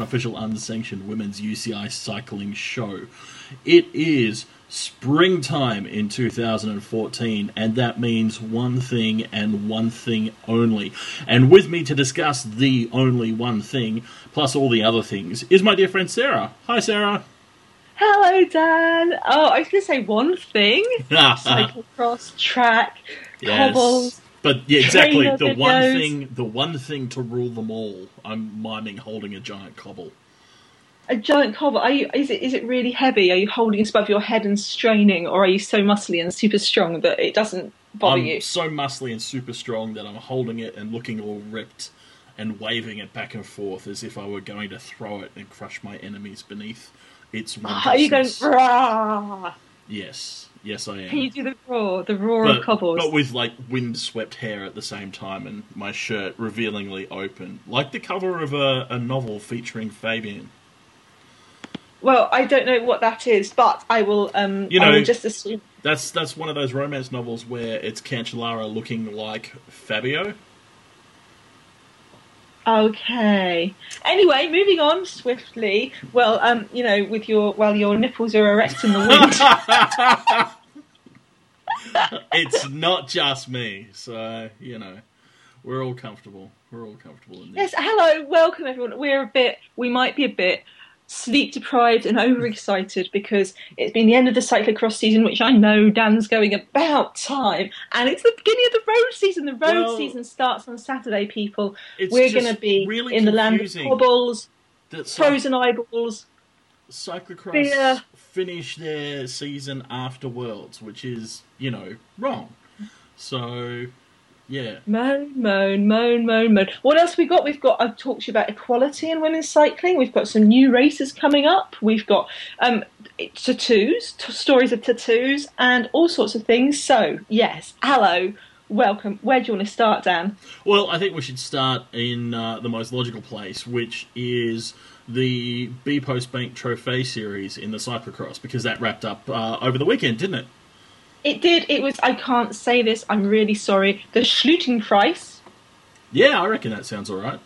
unofficial unsanctioned women's UCI cycling show. It is springtime in 2014 and that means one thing and one thing only. And with me to discuss the only one thing plus all the other things is my dear friend Sarah. Hi Sarah. Hello, Dan. Oh, I was going to say one thing: cyclocross, track, Yes. cobbles. But yeah, exactly. The one thing, the one thing to rule them all. I'm miming holding a giant cobble. A giant cobble. Are you? Is it? Is it really heavy? Are you holding it above your head and straining, or are you so muscly and super strong that it doesn't bother I'm you? so muscly and super strong that I'm holding it and looking all ripped and waving it back and forth as if I were going to throw it and crush my enemies beneath its Are you going? Rah! Yes, yes, I am. Can you do the roar? The roar But, of cobbles. but with like wind-swept hair at the same time and my shirt revealingly open, like the cover of a, a novel featuring Fabian. well, I don't know what that is, but I will. Um, You I know- will just assume. That's that's one of those romance novels where it's Cancellara looking like Fabio. Okay. Anyway, moving on swiftly. Well, um, you know, with your while your nipples are erect in the wind. it's not just me, so you know, we're all comfortable. We're all comfortable in this. yes. Hello. Welcome, everyone. We're a bit. We might be a bit sleep deprived and overexcited because it's been the end of the cyclocross season, which I know Dan's going about time, and it's the beginning of the road season. The road Well, season starts on Saturday, people. It's We're going to be really in the land of cobbles, frozen eyeballs. cyclocross Beer. finish their season after Worlds, which is you know wrong. So yeah, Moan, moan, moan, moan, moan. What else we got? We've got. I've talked to you about equality in women's cycling. We've got some new races coming up. We've got um, tattoos, t- stories of tattoos, and all sorts of things. So yes, hello, welcome. Where do you want to start, Dan? Well, I think we should start in uh, the most logical place, which is the B Post Bank Trophy Series in the cyclocross, because that wrapped up uh, over the weekend, didn't it? It did. It was. I can't say this. I'm really sorry. The Schlutenpreis. Yeah, I reckon that sounds all right.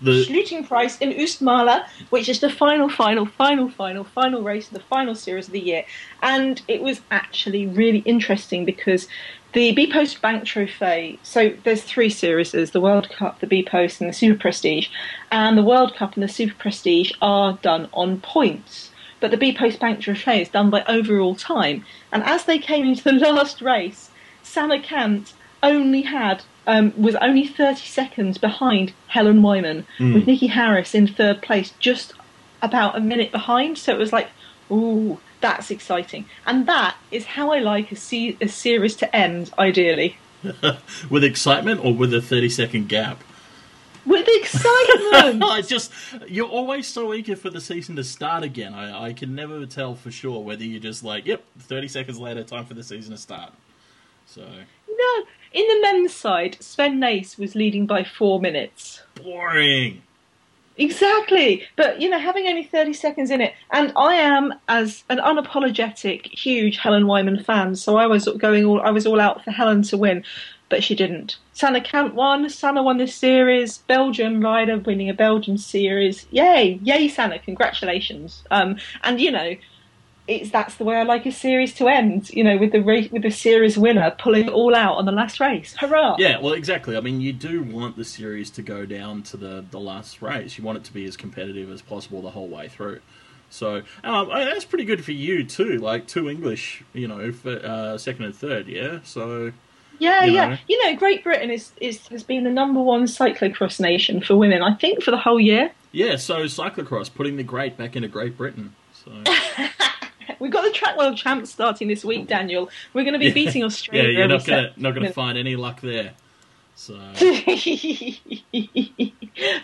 The Schlutenpreis in Oostmalle, which is the final, final, final, final, final race of the final series of the year. And it was actually really interesting because the B Post Bank Trophy, so there's three series there's the World Cup, the B Post, and the Super Prestige. And the World Cup and the Super Prestige are done on points. But the B Post Bank Trophy is done by overall time. And as they came into the last race, Sanne Cant only had um, was only 30 seconds behind Helen Wyman, with Nikki Harris in third place, just about a minute behind. So it was like, ooh, that's exciting. And that is how I like a, se- a series to end, ideally. with excitement or with a thirty second gap. With excitement! I just you're always so eager for the season to start again. I, I can never tell for sure whether you're just like, yep, thirty seconds later, time for the season to start. So no, in the men's side, Sven Nys was leading by four minutes. boring. Exactly, but you know, having only thirty seconds in it, and I am as an unapologetic, huge Helen Wyman fan, so I was going all, I was all out for Helen to win, but she didn't. Sanne Cant won. Sanne won this series. Belgium rider winning a Belgium series. Yay, yay, Sanne! Congratulations. Um, and you know, it's that's the way I like a series to end. You know, with the with the series winner pulling it all out on the last race. Hurrah! Yeah, well, exactly. I mean, you do want the series to go down to the the last race. You want it to be as competitive as possible the whole way through. So um, that's pretty good for you too. Like two English, you know, for uh, second and third. Yeah. So Yeah, you yeah. know. You know, Great Britain is, is has been the number one cyclocross nation for women. I think for the whole year. yeah. So cyclocross putting the great back into Great Britain. So We've got the track world champs starting this week, Daniel. We're going to be Yeah. beating Australia. yeah, you're not every gonna set- not gonna find any luck there. So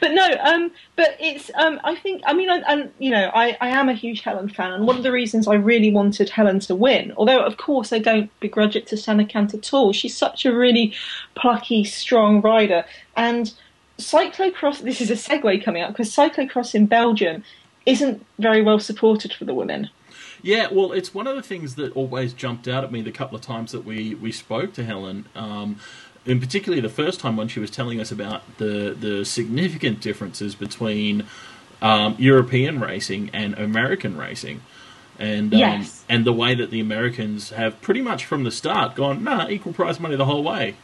but no, um, but it's um, I think I mean, I, and you know, I, I am a huge Helen fan, and one of the reasons I really wanted Helen to win, although of course I don't begrudge it to Sanne Cant at all. She's such a really plucky, strong rider, and cyclocross. This is a segue coming up because cyclocross in Belgium isn't very well supported for the women. Yeah, well, it's one of the things that always jumped out at me the couple of times that we, we spoke to Helen. Um, and particularly the first time when she was telling us about the the significant differences between um, European racing and American racing. And um, Yes. and the way that the Americans have pretty much from the start gone, nah, equal prize money the whole way.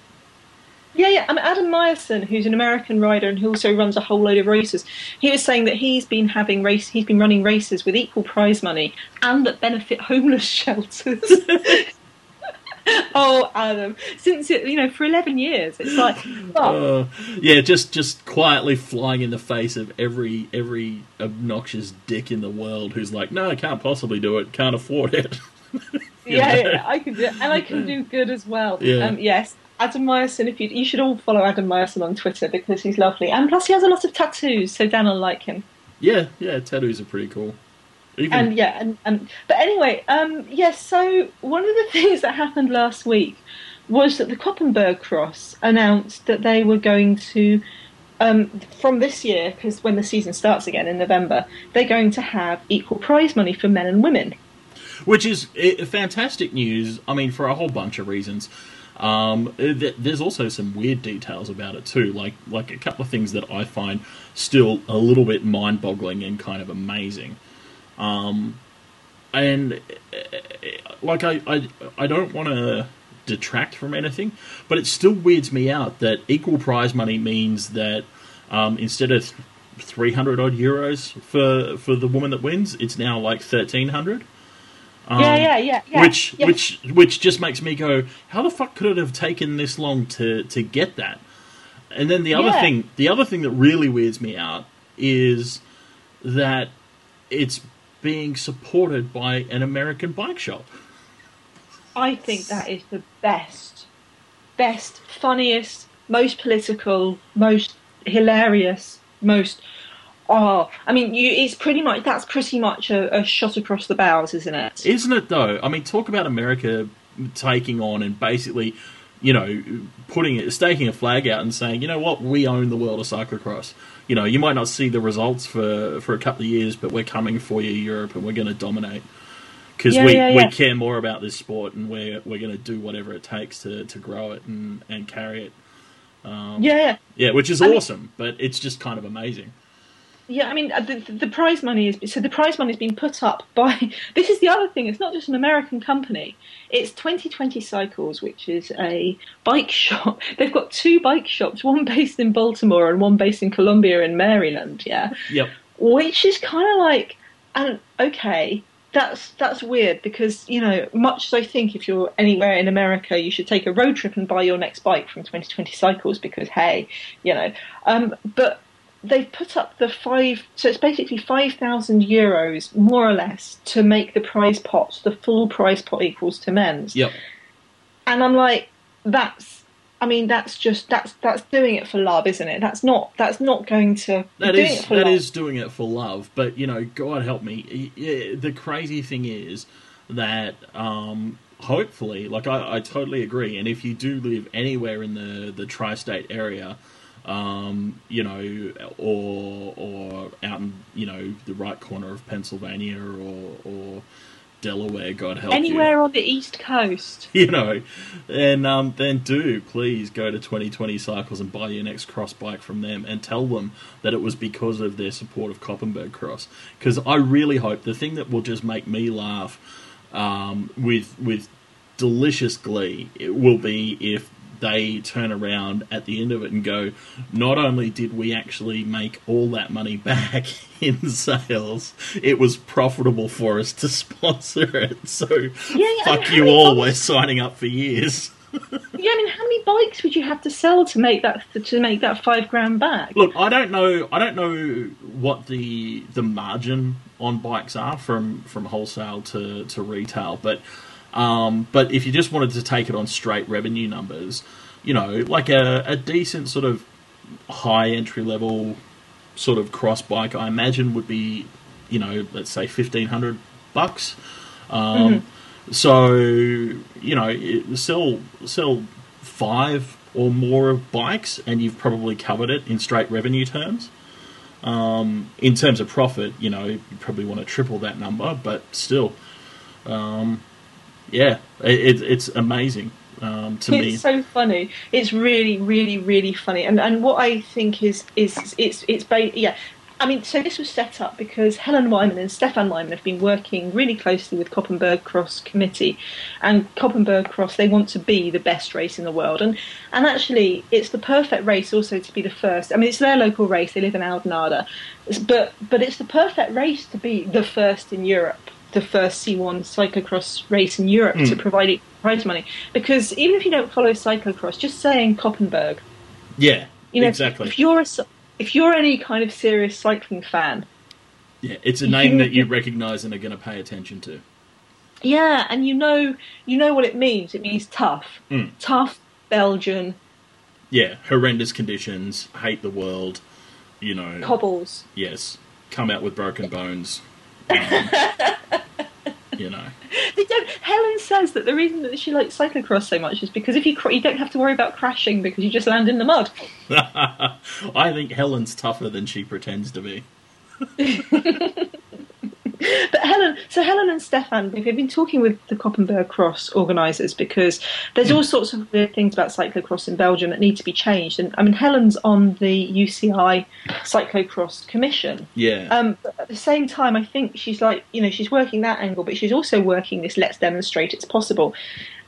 Yeah, yeah. I mean, Adam Myerson, who's an American rider and who also runs a whole load of races, he was saying that he's been having race, he's been running races with equal prize money and that benefit homeless shelters. oh, Adam, since it, you know, for eleven years, it's like, oh, Uh, yeah, just just quietly flying in the face of every every obnoxious dick in the world who's like, no, I can't possibly do it, can't afford it. yeah, yeah, I can do, it, and I can do good as well. Yeah. Um, yes. Adam Myerson, if you you should all follow Adam Myerson on Twitter because he's lovely, and plus he has a lot of tattoos, so Dan will like him. yeah, yeah, tattoos are pretty cool. Even and yeah, and, and but anyway, um, yes. so one of the things that happened last week was that the Koppenberg Cross announced that they were going to, um, from this year, because when the season starts again in November, they're going to have equal prize money for men and women. which is eh, fantastic news. I mean, for a whole bunch of reasons. Um, eh, th- there's also some weird details about it too, like like a couple of things that I find still a little bit mind-boggling and kind of amazing. Um, and like I I, I don't want to detract from anything, but it still weirds me out that equal prize money means that um, instead of three hundred odd euros for for the woman that wins, it's now like thirteen hundred. Um, yeah, yeah, yeah, yeah. which yeah. which which just makes me go, how the fuck could it have taken this long to to get that? And then the other Yeah. thing, the other thing that really weirds me out is that it's being supported by an American bike shop. I think that is the best, best, funniest, most political, most hilarious, most. Oh, I mean, you, it's pretty much that's pretty much a, a shot across the bows, isn't it? Isn't it though? I mean, talk about America taking on and basically, you know, putting it, staking a flag out and saying, you know what, we own the world of cyclocross. You know, you might not see the results for for a couple of years, but we're coming for you, Europe, and we're going to dominate because Yeah, we, yeah, we care more about this sport and we're we're going to do whatever it takes to, to grow it and, and carry it. Um, yeah, yeah. yeah, which is I mean- awesome, but it's just kind of amazing. Yeah, I mean, uh, the, the prize money is so the prize money has been put up by. This is the other thing. It's not just an American company. It's 2020 Cycles, which is a bike shop. They've got two bike shops, one based in Baltimore and one based in Columbia in Maryland. Yeah, Yep. which is kind of like, and okay, that's that's weird because you know, much as I think if you're anywhere in America, you should take a road trip and buy your next bike from 2020 Cycles because hey, you know, um, but they've put up the five, so it's basically five thousand euros more or less to make the prize pot, the full prize pot equals to men's, Yep. and I'm like, that's. I mean, that's just that's that's doing it for love, isn't it? That's not that's not going to That is that love. is doing it for love, but you know, God help me. The crazy thing is that um, hopefully, like I, I totally agree, and if you do live anywhere in the the tri-state area, um, you know, or or out in you know the right corner of Pennsylvania or or Delaware, God help you anywhere on the east coast. you know, and um, then do please go to 2020 Cycles and buy your next cross bike from them and tell them that it was because of their support of Koppenberg Cross. Because I really hope the thing that will just make me laugh um, with with delicious glee it will be if they turn around at the end of it and go, not only did we actually make all that money back in sales, it was profitable for us to sponsor it. So yeah, I fuck mean, you all, bikes- we're signing up for years. Yeah, I mean, how many bikes would you have to sell to make that to make that five grand back? Look, I don't know. I don't know what the the margin on bikes are from from wholesale to to retail, but um, but if you just wanted to take it on straight revenue numbers, you know, like a, a decent sort of high entry level sort of cross bike, I imagine would be, you know, let's say fifteen hundred bucks. Um, So you know, it- sell sell five or more of bikes, and you've probably covered it in straight revenue terms. Um, in terms of profit, you know, you probably want to triple that number, but still, um, yeah, it, it, it's amazing. Um, to me. it's me, so funny. It's really, really, really funny. And and what I think is is it's it's ba- yeah. I mean, so this was set up because Helen Wyman and Stefan Wyman have been working really closely with Koppenberg Cross Committee, and Koppenberg Cross they want to be the best race in the world, and and actually it's the perfect race also to be the first. I mean, it's their local race; they live in Oudenaarde, but but it's the perfect race to be the first in Europe, the first C1 cyclocross race in Europe to provide it prize money. Because even if you don't follow cyclocross, just saying Koppenberg, yeah, you know, exactly. if you're a if you're any kind of serious cycling fan, yeah, it's a name can- that you recognise and are going to pay attention to. yeah, and you know you know what it means. It means tough, Mm. tough Belgian Yeah, horrendous conditions, hate the world. You know, cobbles. yes, come out with broken bones. You know, They don't. Helen says that the reason that she likes cyclocross so much is because if you cr- you don't have to worry about crashing because you just land in the mud. I think Helen's tougher than she pretends to be. But Helen, so Helen and Stefan, they've been talking with the Koppenberg Cross organisers because there's all sorts of weird things about cyclocross in Belgium that need to be changed. And I mean, Helen's on the UCI Cyclocross Commission. Yeah, Um, but at the same time, I think she's like, you know, she's working that angle, but she's also working this let's demonstrate it's possible.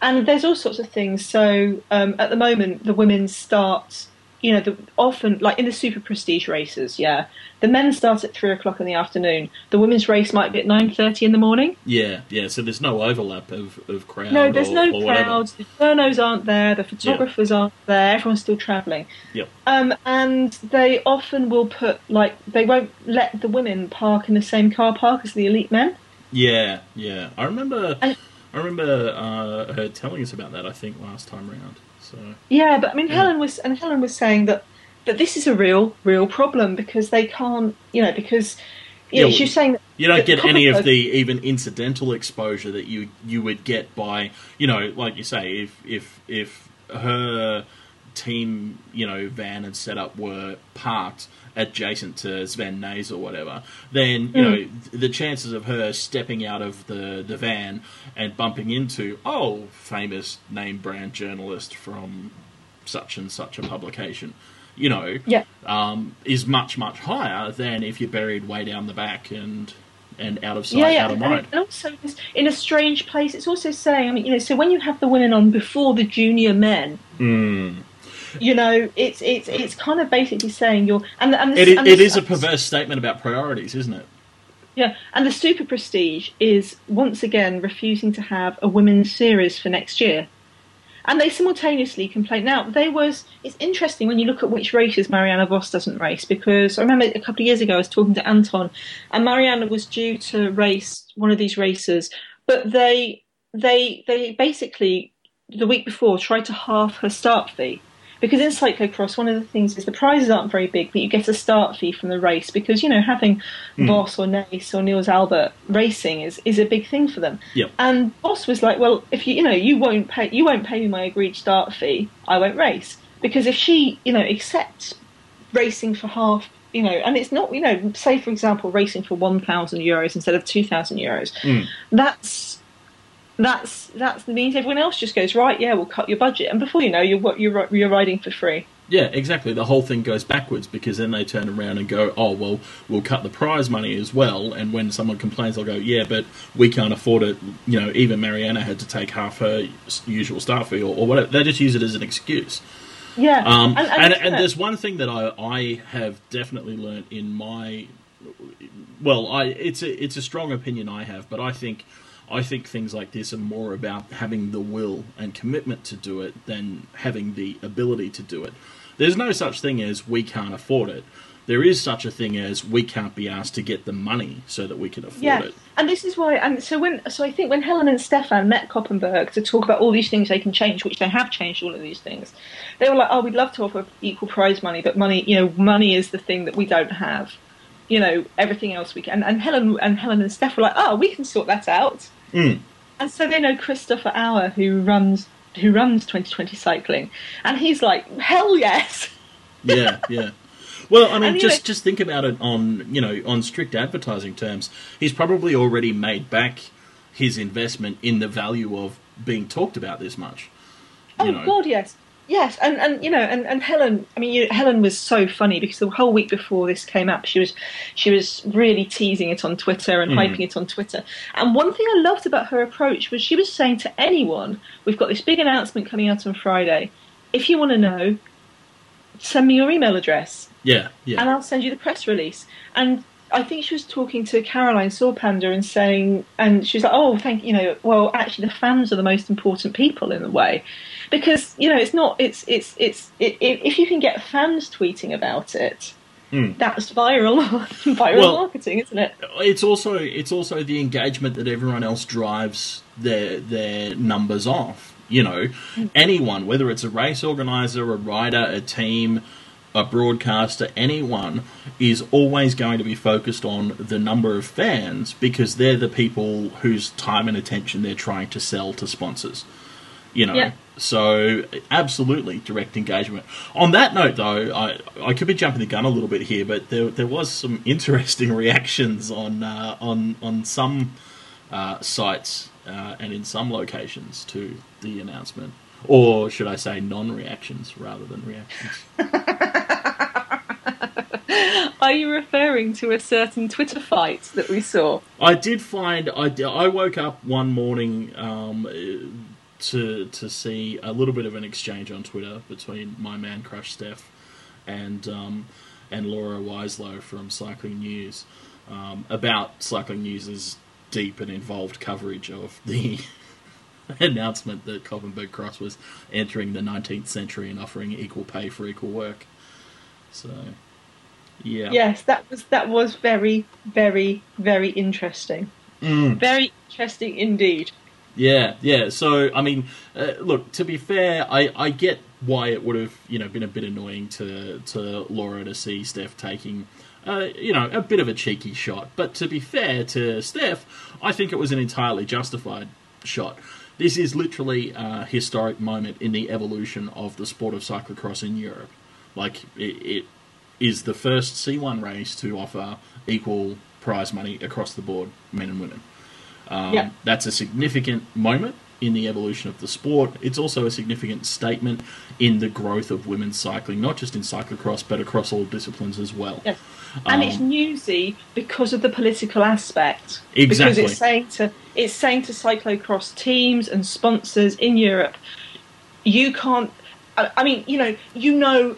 And there's all sorts of things. So um, at the moment, the women start, you know, the, often like in the super prestige races, yeah, the men start at three o'clock in the afternoon. The women's race might be at nine thirty in the morning. yeah, yeah. So there's no overlap of, of crowd. No, there's or, no or whatever. crowds. The journos aren't there. The photographers aren't there. Everyone's still travelling. Yep. Um, and they often will put like they won't let the women park in the same car park as the elite men. Yeah, yeah. I remember. And- I remember uh, her telling us about that. I think last time round. So Yeah, but I mean, Yeah. Helen was and Helen was saying that that this is a real, real problem because they can't, you know, because you Yeah, know, she's saying that you don't get any of the even incidental exposure that you you would get by you know, like you say, if if if her team you know van and setup were parked adjacent to Sven Nys or whatever, then you know th- the chances of her stepping out of the the van and bumping into oh famous name brand journalist from such and such a publication, you know, Yeah. um, is much much higher than if you're buried way down the back and and out of sight, yeah, yeah, out of mind. and also in a strange place. It's also saying, I mean, you know, so when you have the women on before the junior men, Mm. You know, it's it's it's kind of basically saying you're and and the, It, and the- is a perverse statement about priorities, isn't it? Yeah, and the super prestige is once again refusing to have a women's series for next year. And they simultaneously complain. Now, they was. It's interesting when you look at which races Marianne Vos doesn't race because I remember a couple of years ago I was talking to Anton, and Marianne was due to race one of these races, but they they they basically the week before tried to halve her start fee because in cyclocross one of the things is the prizes aren't very big but you get a start fee from the race because you know having hmm. Vos or Nys or Niels Albert racing is, is a big thing for them. Yep. and Vos was like well if you you know you won't pay you won't pay me my agreed start fee I won't race. Because if she you know accepts racing for half you know and it's not you know say for example racing for 1000 euros instead of 2000 euros hmm. that's that's that's means everyone else just goes right. Yeah, we'll cut your budget, and before you know, you're what- you're you're riding for free. Yeah, exactly. The whole thing goes backwards because then they turn around and go, "Oh, well, we'll cut the prize money as well." And when someone complains, they'll go, "Yeah, but we can't afford it." You know, even Marianne had to take half her usual start fee or, or whatever. They just use it as an excuse. Yeah, Um, and, and, yeah. there's one thing that I, I have definitely learnt in my well, I it's a it's a strong opinion I have, but I think I think things like this are more about having the will and commitment to do it than having the ability to do it. There's no such thing as we can't afford it. There is such a thing as we can't be asked to get the money so that we can afford yeah, it. and this is why. And so when so I think when Helen and Stefan met Koppenberg to talk about all these things they can change, which they have changed all of these things, they were like, "Oh, we'd love to offer equal prize money, but money, you know, money is the thing that we don't have. You know, everything else we can." And Helen and Helen and Steph were like, "Oh, we can sort that out." Mm. And so they know Christopher Hour, who runs who runs 2020 cycling, and he's like, "Hell yes." yeah, yeah. Well, I mean, And, just know- just think about it on you know on strict advertising terms. He's probably already made back his investment in the value of being talked about this much. Oh know. God, yes, yes, and and you know, and, and Helen. I mean, you, Helen was so funny because the whole week before this came up, she was she was really teasing it on Twitter and Mm. hyping it on Twitter. And one thing I loved about her approach was she was saying to anyone, "We've got this big announcement coming out on Friday. If you want to know, send me your email address." Yeah, yeah. and I'll send you the press release. And I think she was talking to Caroline Sorpander and saying, and she was like, oh, thank you know, well, actually, the fans are the most important people in a way, because you know, it's not, it's, it's, it's, it, it, if you can get fans tweeting about it. Hmm. That's viral, viral Well- marketing, isn't it? it's also it's also the engagement that everyone else drives their their numbers off. You know, anyone, whether it's a race organizer, a rider, a team, a broadcaster, anyone is always going to be focused on the number of fans because they're the people whose time and attention they're trying to sell to sponsors. You know, Yeah. so absolutely direct engagement. On that note, though, I I could be jumping the gun a little bit here, but there there was some interesting reactions on uh, on on some uh, sites uh, and in some locations to the announcement, or should I say, non-reactions rather than reactions. Are you referring to a certain Twitter fight that we saw? I did find I, I woke up one morning um, to to see a little bit of an exchange on Twitter between my man crush Steph and um, and Laura Weislo from Cycling News um, about Cycling News's deep and involved coverage of the announcement that Koppenberg Cross was entering the 19th century and offering equal pay for equal work. So, yeah. Yes, that was that was very, very, very interesting. Mm. Very interesting indeed. Yeah, yeah. So, I mean, uh, look. To be fair, I, I get why it would have you know been a bit annoying to to Laura to see Steph taking, uh, you know, a bit of a cheeky shot. But to be fair to Steph, I think it was an entirely justified shot. This is literally a historic moment in the evolution of the sport of cyclocross in Europe. Like it, it is the first C1 race to offer equal prize money across the board, men and women. Um, Yeah. That's a significant moment in the evolution of the sport. It's also a significant statement in the growth of women's cycling, not just in cyclocross, but across all disciplines as well. Yes. And Um, it's newsy because of the political aspect. Exactly. Because it's saying to it's saying to cyclocross teams and sponsors in Europe, you can't. I, I mean, you know, you know.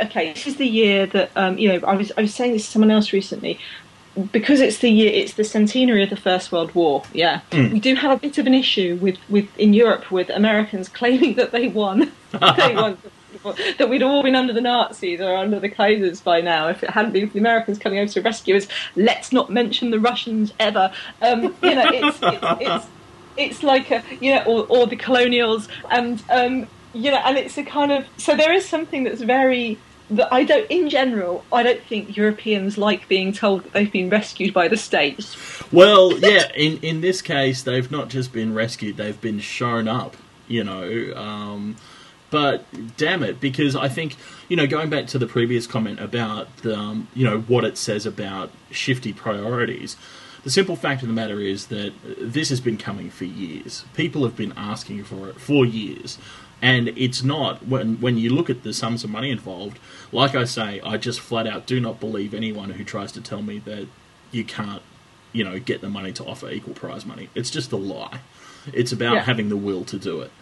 Okay, this is the year that um, you know. I was I was saying this to someone else recently. Because it's the year, it's the centenary of the First World War. Yeah, Mm. we do have a bit of an issue with, with in Europe with Americans claiming that they won. they won that we'd all been under the Nazis or under the Kaisers by now if it hadn't been for the Americans coming over to rescue us. Let's not mention the Russians ever. Um, you know, it's, it's, it's, it's like a, you know, or, or the colonials, and um, you know, and it's a kind of so there is something that's very that I don't, in general, I don't think Europeans like being told that they've been rescued by the states. Well, yeah, in, in this case, they've not just been rescued, they've been shown up, you know. Um, but damn it, because I think, you know, going back to the previous comment about, um, you know, what it says about shifty priorities, the simple fact of the matter is that this has been coming for years. People have been asking for it for years. And it's not, when, when you look at the sums of money involved, like I say, I just flat out do not believe anyone who tries to tell me that you can't you know, get the money to offer equal prize money. It's just a lie. It's about Yeah. having the will to do it.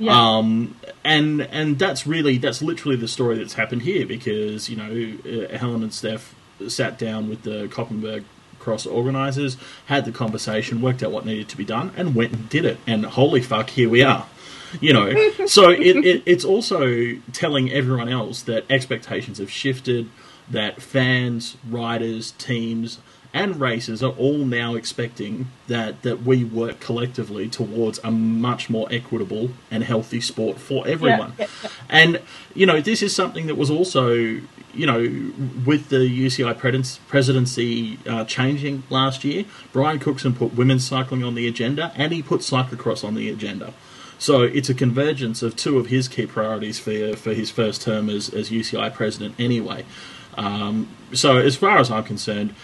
Yeah. Um, and and that's really that's literally the story that's happened here because you know uh, Helen and Steph sat down with the Koppenberg Cross organisers, had the conversation, worked out what needed to be done, and went and did it. And holy fuck, here we are. You know, so it, it, it's also telling everyone else that expectations have shifted, that fans, riders, teams, and racers are all now expecting that, that we work collectively towards a much more equitable and healthy sport for everyone. yeah, yeah. And, you know, this is something that was also, you know, with the UCI pres- presidency uh, changing last year, Brian Cookson put women's cycling on the agenda and he put cyclocross on the agenda. So it's a convergence of two of his key priorities for for his first term as, as UCI president, anyway. Um, so as far as I'm concerned,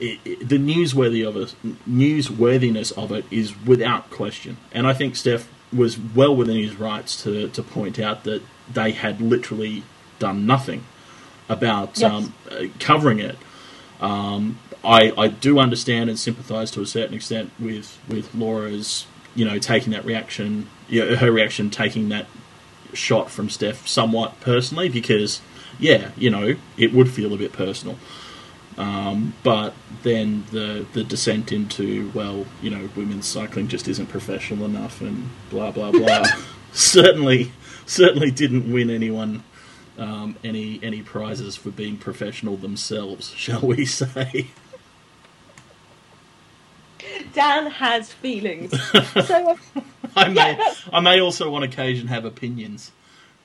it, it- the newsworthy of it, newsworthiness of it is without question. And I think Steph was well within his rights to, to point out that they had literally done nothing about Yes. um, uh, covering it. Um, I, I do understand and sympathise to a certain extent with, with Laura's, you know, taking that reaction, you know, her reaction, taking that shot from Steph somewhat personally because, yeah, you know, it would feel a bit personal. Um, but then the the descent into well, you know, women's cycling just isn't professional enough, and blah blah blah. certainly, certainly didn't win anyone um, any any prizes for being professional themselves, shall we say? Dan has feelings. so uh, I may Yeah, I may also on occasion have opinions.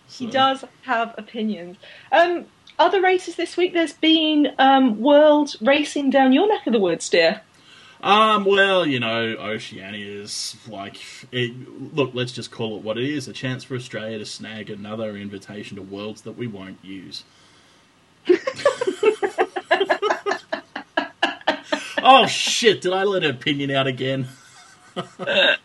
he does have opinions. Um, other races this week. There's been um, world racing down your neck of the woods, dear. Um, well, you know, Oceania is like, it, look, let's just call it what it is a chance for Australia to snag another invitation to worlds that we won't use. oh, shit, did I let an opinion out again?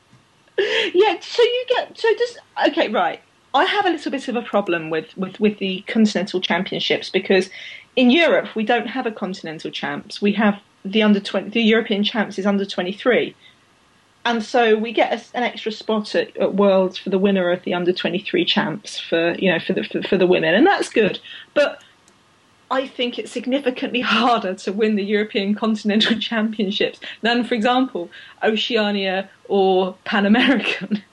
Yeah, so you get so does okay, right. I have a little bit of a problem with, with, with the continental championships because in Europe we don't have a continental champs. We have the under twenty the European champs is under twenty three. And so we get a, an extra spot at, at Worlds for the winner of the under twenty three champs for you know for the for, for the women, and that's good. But I think it's significantly harder to win the European Continental Championships than, for example, Oceania or Pan American.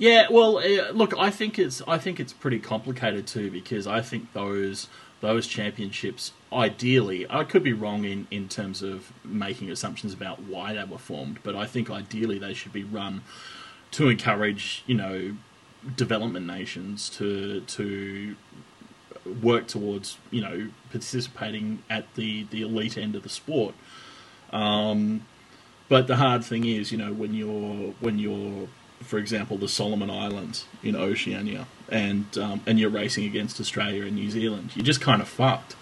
Yeah, well, uh, look, I think it's I think it's pretty complicated too because I think those those championships, ideally, I could be wrong in, in terms of making assumptions about why they were formed, but I think ideally they should be run to encourage, you know, development nations to to work towards, you know, participating at the, the elite end of the sport. Um, but the hard thing is, you know, when you're when you're, for example, the Solomon Islands in Oceania, and um, and you're racing against Australia and New Zealand, you're just kind of fucked.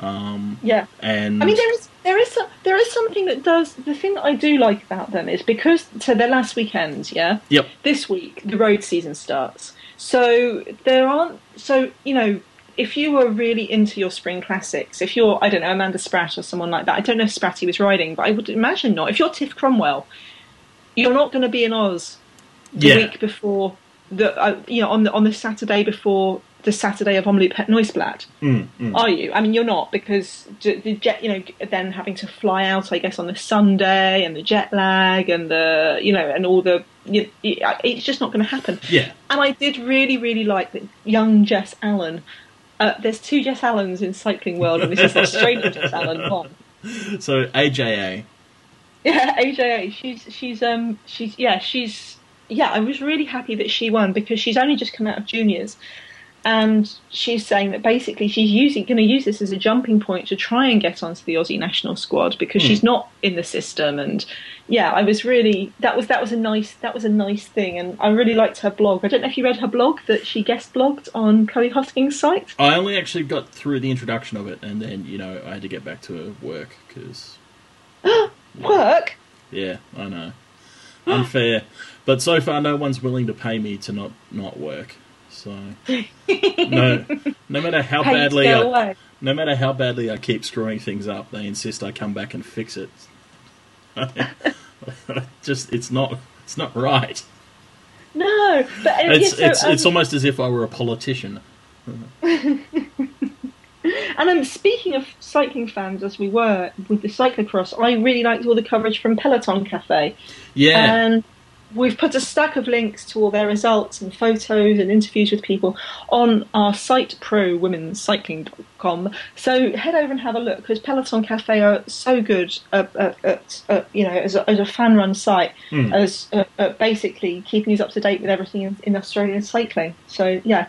Um, Yeah. and I mean, there is there is some, there is something that does the thing that I do like about them is because so their last weekend, yeah. yep, This week the road season starts, so there aren't so you know if you were really into your spring classics, if you're I don't know Amanda Spratt or someone like that, I don't know if Spratty was riding, but I would imagine not. If you're Tiff Cromwell, you're not going to be in Oz the Yeah. week before the uh, you know on the on the Saturday before the Saturday of Omloop Het Nieuwsblad. mm, mm. Are you? I mean, you're not because the jet, you know, then having to fly out, I guess, on the Sunday and the jet lag and the, you know, and all the, you, you- it's just not going to happen. yeah, And I did really, really like that young Jess Allen. Uh, there's two Jess Allens in cycling world, and this is the Australian Jess Allen one. so AJA, Yeah, AJA. She's she's um she's yeah she's yeah. I was really happy that she won because she's only just come out of juniors, and she's saying that basically she's using going to use this as a jumping point to try and get onto the Aussie national squad because she's hmm. not in the system. And yeah, I was really that was that was a nice that was a nice thing, and I really liked her blog. I don't know if you read her blog that she guest blogged on Chloe Hosking's site. I only actually got through the introduction of it, and then you know I had to get back to work because Work. yeah, I know unfair, but so far no one's willing to pay me to not not work. So no, no matter how to badly I, no matter how badly I keep screwing things up, they insist I come back and fix it. Just it's not it's not right. No, but uh, It's yeah, so, it's um, it's almost as if I were a politician. And um, speaking of cycling fans, as we were with the cyclocross, I really liked all the coverage from Peloton Cafe. Yeah, And we've put a stack of links to all their results and photos and interviews with people on our site, prowomencycling.com. So head over and have a look because Peloton Cafe are so good at, at, at, you know, as a, as a fan-run site, Hmm. as uh, basically keeping us up to date with everything in, in Australian cycling. So yeah.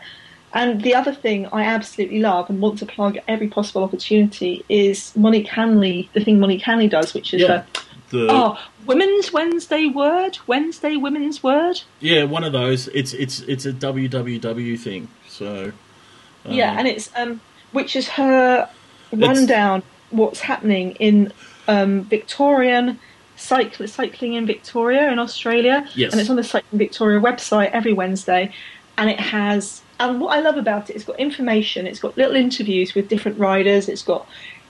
And the other thing I absolutely love and want to plug every possible opportunity is Monique Hanley, the thing Monique Hanley does, which is yeah. her The Oh, Women's Wednesday Word, Wednesday Women's Word. yeah one of those. It's it's it's a www thing. So um, yeah, and it's um, which is her rundown what's happening in um, Victorian cycle, cycling in Victoria in Australia, Yes. and it's on the Cycling Victoria website every Wednesday, and it has. And what I love about it, it's got information. It's got little interviews with different riders. It's got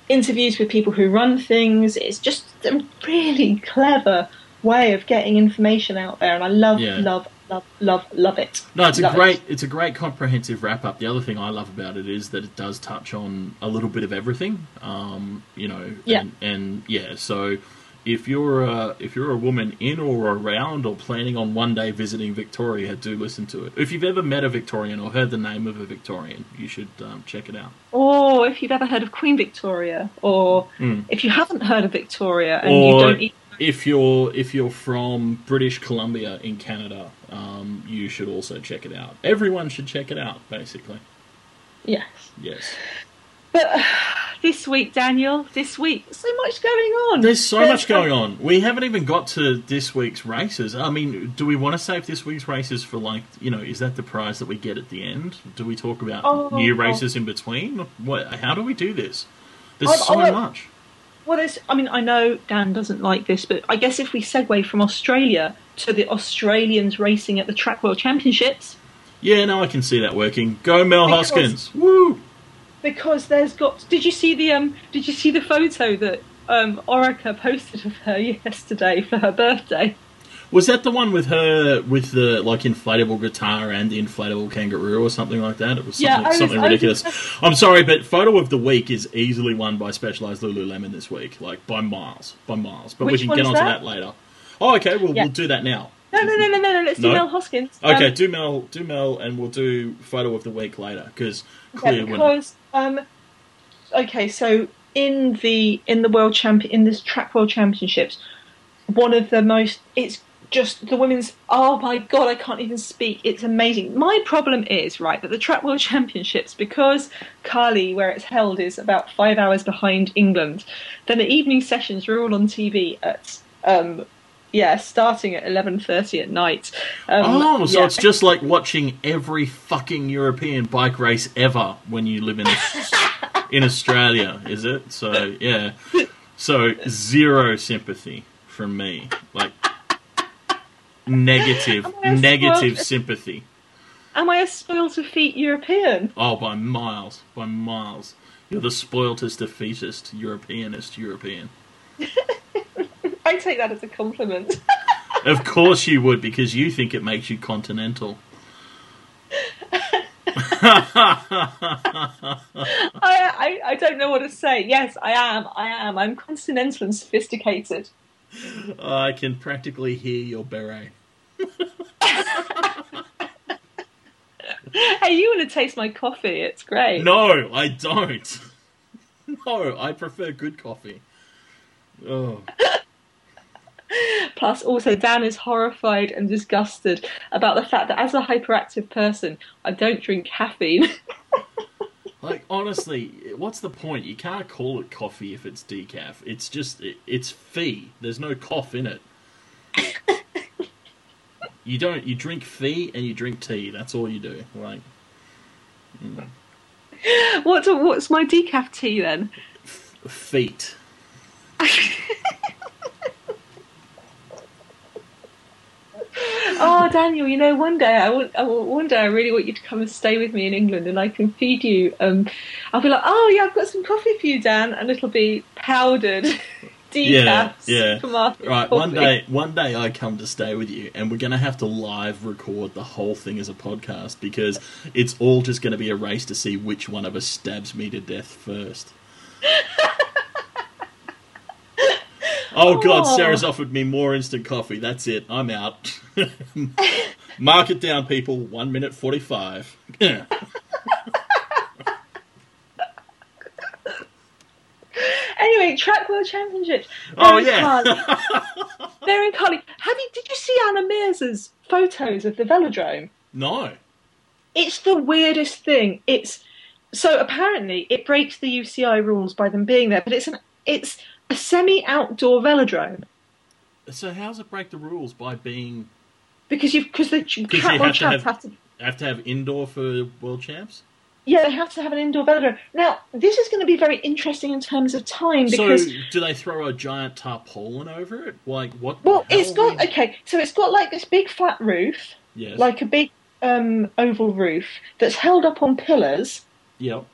interviews with people who run things. It's just a really clever way of getting information out there, and I love, Yeah. love, love, love, love it. No, it's a Love it. great it's a great comprehensive wrap up. The other thing I love about it is that it does touch on a little bit of everything. Um, you know, Yeah. and, and yeah, so if you're a, if you're a woman in or around or planning on one day visiting Victoria, do listen to it. If you've ever met a Victorian or heard the name of a Victorian, you should um, check it out. Or if you've ever heard of Queen Victoria, or Mm. if you haven't heard of Victoria and Or- you don't eat. If you're if you're from British Columbia in Canada, um, you should also check it out. Everyone should check it out, basically. Yes. Yes. But this week, Daniel, this week, so much going on. There's so much going on. We haven't even got to this week's races. I mean, do we want to save this week's races for like, you know, is that the prize that we get at the end? Do we talk about Oh. new races in between? What? How do we do this? There's I- so I- much. Well, there's, I mean, I know Dan doesn't like this, but I guess if we segue from Australia to the Australians racing at the Track World Championships, Yeah, no, I can see that working. Go Mel Because- Hoskins. Woo! Because there's got. Did you see the um? Did you see the photo that um Orica posted of her yesterday for her birthday? Was that the one with her with the like inflatable guitar and the inflatable kangaroo or something like that? It was something, I was- something I was ridiculous. I'm sorry, but photo of the week is easily won by Specialized Lululemon this week, like by miles, by miles. But Which we can get onto that? that later. Oh, okay. We'll Yeah. we'll do that now. No, no, no, no, no, no. Let's No? do Mel Hoskins. Okay, Um, do Mel, do Mel, and we'll do photo of the week later because Yeah, clear winner. because um, okay, so in the in the world champion in this track world championships, one of the most it's just the women's. Oh my god, I can't even speak. It's amazing. My problem is right that the track world championships because Cali, where it's held, is about five hours behind England. Then the evening sessions are all on TV at. Um, yeah, starting at eleven thirty at night. Um, Oh, so yeah. it's just like watching every fucking European bike race ever when you live in in Australia, is it? So yeah, so zero sympathy from me, like negative, Am I a negative spoiled- sympathy. Am I a spoiled to feet European? Oh, by miles, by miles. You're the spoiltest, defeatist, Europeanist European. I take that as a compliment. Of course you would, because you think it makes you continental. I, I, I don't know what to say. Yes, I am. I am. I'm continental and sophisticated. I can practically hear your beret. Hey, you want to taste my coffee? It's great. No, I don't. No, I prefer good coffee. Oh, Plus, also, Dan is horrified and disgusted about the fact that as a hyperactive person, I don't drink caffeine. like honestly, what's the point? You can't call it coffee if it's decaf. It's just it, it's fee. There's no cough in it. you don't. You drink fee and you drink tea. That's all you do. Like what's what's my decaf tea then? feet. Oh, Daniel, you know, one day I want, I want, one day I really want you to come and stay with me in England, and I can feed you. Um, I'll be like, oh yeah, I've got some coffee for you, Dan, and it'll be powdered decaf Yeah, yeah. supermarket Right, one day, one day I come to stay with you, and we're gonna have to live record the whole thing as a podcast because it's all just gonna be a race to see which one of us stabs me to death first. oh God, Oh. Sarah's offered me more instant coffee. That's it. I'm out. Mark it down, people. One minute forty-five. Anyway, track world championships. Oh, They're yeah. They're in. Have you? Did you see Anna Meares's photos of the velodrome? no. It's the weirdest thing. It's so apparently it breaks the UCI rules by them being there, but it's an it's a semi-outdoor velodrome So how's it break the rules by being because you've because the you world have to champs have- have to. have to have indoor for world champs? Yeah, they have to have an indoor velodrome. Now, this is going to be very interesting in terms of time because. So, do they throw a giant tarpaulin over it? Like what? well, it's got okay, so it's got like this big flat roof, Yes. like a big um, oval roof that's held up on pillars, Yep.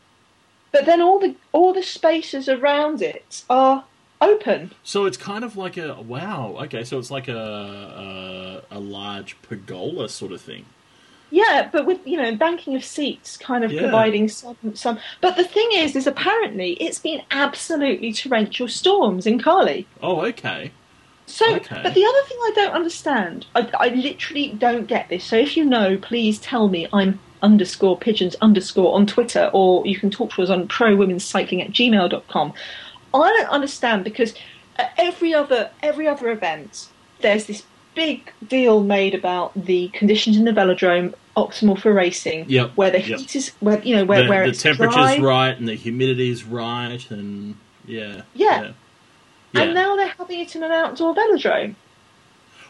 but then all the all the spaces around it are open. So it's kind of like a wow. Okay, so it's like a a, a large pergola sort of thing. Yeah, but with you know banking of seats, kind of Yeah. providing some some. But the thing is, is apparently it's been absolutely torrential storms in Cali. Oh, okay. So, Okay. but the other thing I don't understand, I, I literally don't get this. So if you know, please tell me. I'm underscore pigeons underscore on Twitter, or you can talk to us on prowomenscycling at gmail.com. I don't understand because at every other every other event, there's this big deal made about the conditions in the velodrome optimal for racing. Yep, Where the yep. heat is, where you know, where, the where the it's temperature's dry. right and the humidity's right and yeah. Yeah. Yeah. Yeah. And now they're having it in an outdoor velodrome.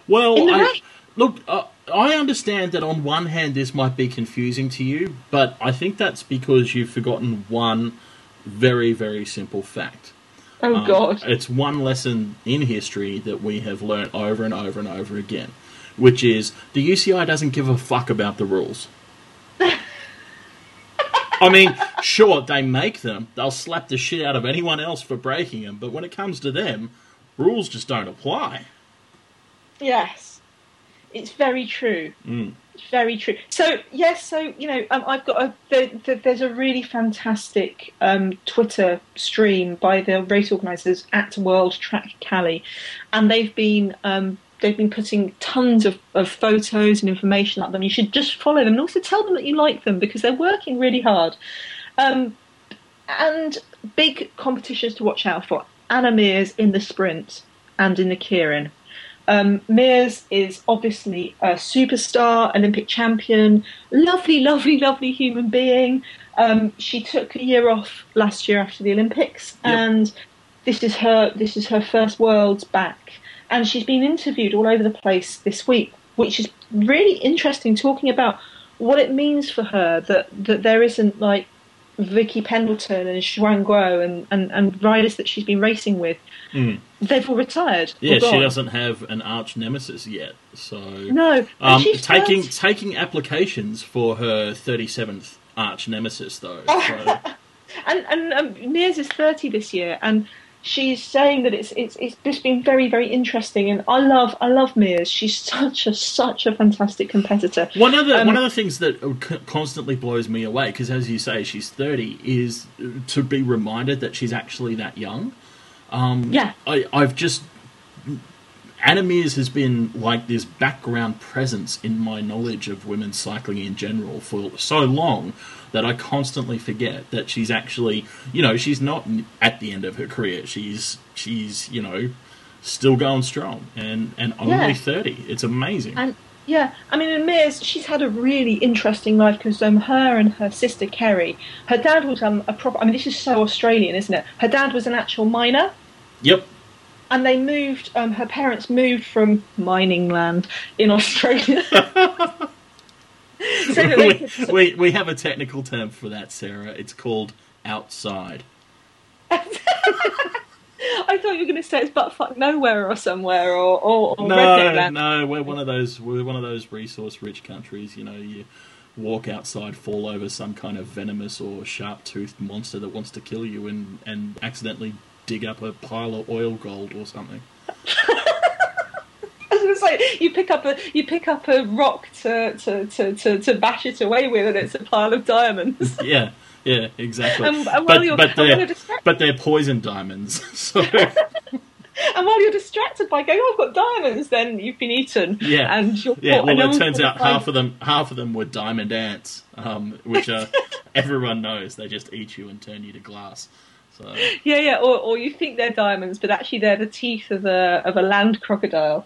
well, I, look, uh, I understand that on one hand this might be confusing to you, but I think that's because you've forgotten one very, very simple fact. Oh Um, God. It's one lesson in history that we have learnt over and over and over again, which is the UCI doesn't give a fuck about the rules. I mean, sure, they make them. They'll slap the shit out of anyone else for breaking them, but when it comes to them, rules just don't apply. Yes, it's very true. Mm. It's very true. So yes, so you know, um, I've got a there, there, there's a really fantastic um, Twitter stream by the race organisers at World Track Cali, and they've been um, they've been putting tons of, of photos and information up them. You should just follow them and also tell them that you like them because they're working really hard. Um, and big competitions to watch out for. Anna Meares in the sprint and in the keirin. Um, Meares is obviously a superstar, Olympic champion, lovely, lovely, lovely human being. Um, she took a year off last year after the Olympics, Yep. and this is her this is her first Worlds back, and she's been interviewed all over the place this week, which is really interesting, talking about what it means for her that that there isn't like Vicky Pendleton and Shuang Guo and, and, and riders that she's been racing with. Mm. They've all retired. Yeah, she doesn't have an arch nemesis yet, so No, um, she's taking taking applications for her thirty seventh arch nemesis though. So. and and um, Meares is thirty this year, and she's saying that it's it's it's just been very very interesting. And I love I love Meares. She's such a such a fantastic competitor. One of the Um, one of the things that constantly blows me away, because as you say, she's thirty, is to be reminded that she's actually that young. Um, Yeah. I, I've just Anna has been like this background presence in my knowledge of women's cycling in general for so long that I constantly forget that she's actually, you know, she's not at the end of her career. She's she's you know still going strong and and only Yeah. thirty. It's amazing. And yeah, I mean, in Meares, she's had a really interesting life because um, her and her sister Kerry, her dad was um, a proper. I mean, this is so Australian, isn't it? Her dad was an actual miner. yep. And they moved. Um, her parents moved from mining land in Australia. so we, could- we, we have a technical term for that, Sarah. It's called outside. I thought you were going to say it's butt fuck nowhere or somewhere or or, or No, no, we're one of those we're one of those resource-rich countries. You know, you walk outside, fall over some kind of venomous or sharp-toothed monster that wants to kill you, and and accidentally dig up a pile of oil gold or something. I was going to say you pick up a you pick up a rock to to, to, to, to bash it away with, and it's a pile of diamonds. Yeah, yeah, exactly. And- and while but you're- but they're distracted- but they're poison diamonds. So and while you're distracted by going, "Oh, I've got diamonds," then you've been eaten. Yeah. and you're Yeah, well, no it turns out find half of them half of them were diamond ants, um, which are everyone knows they just eat you and turn you to glass. So Yeah, yeah, or, or you think they're diamonds, but actually they're the teeth of a of a land crocodile.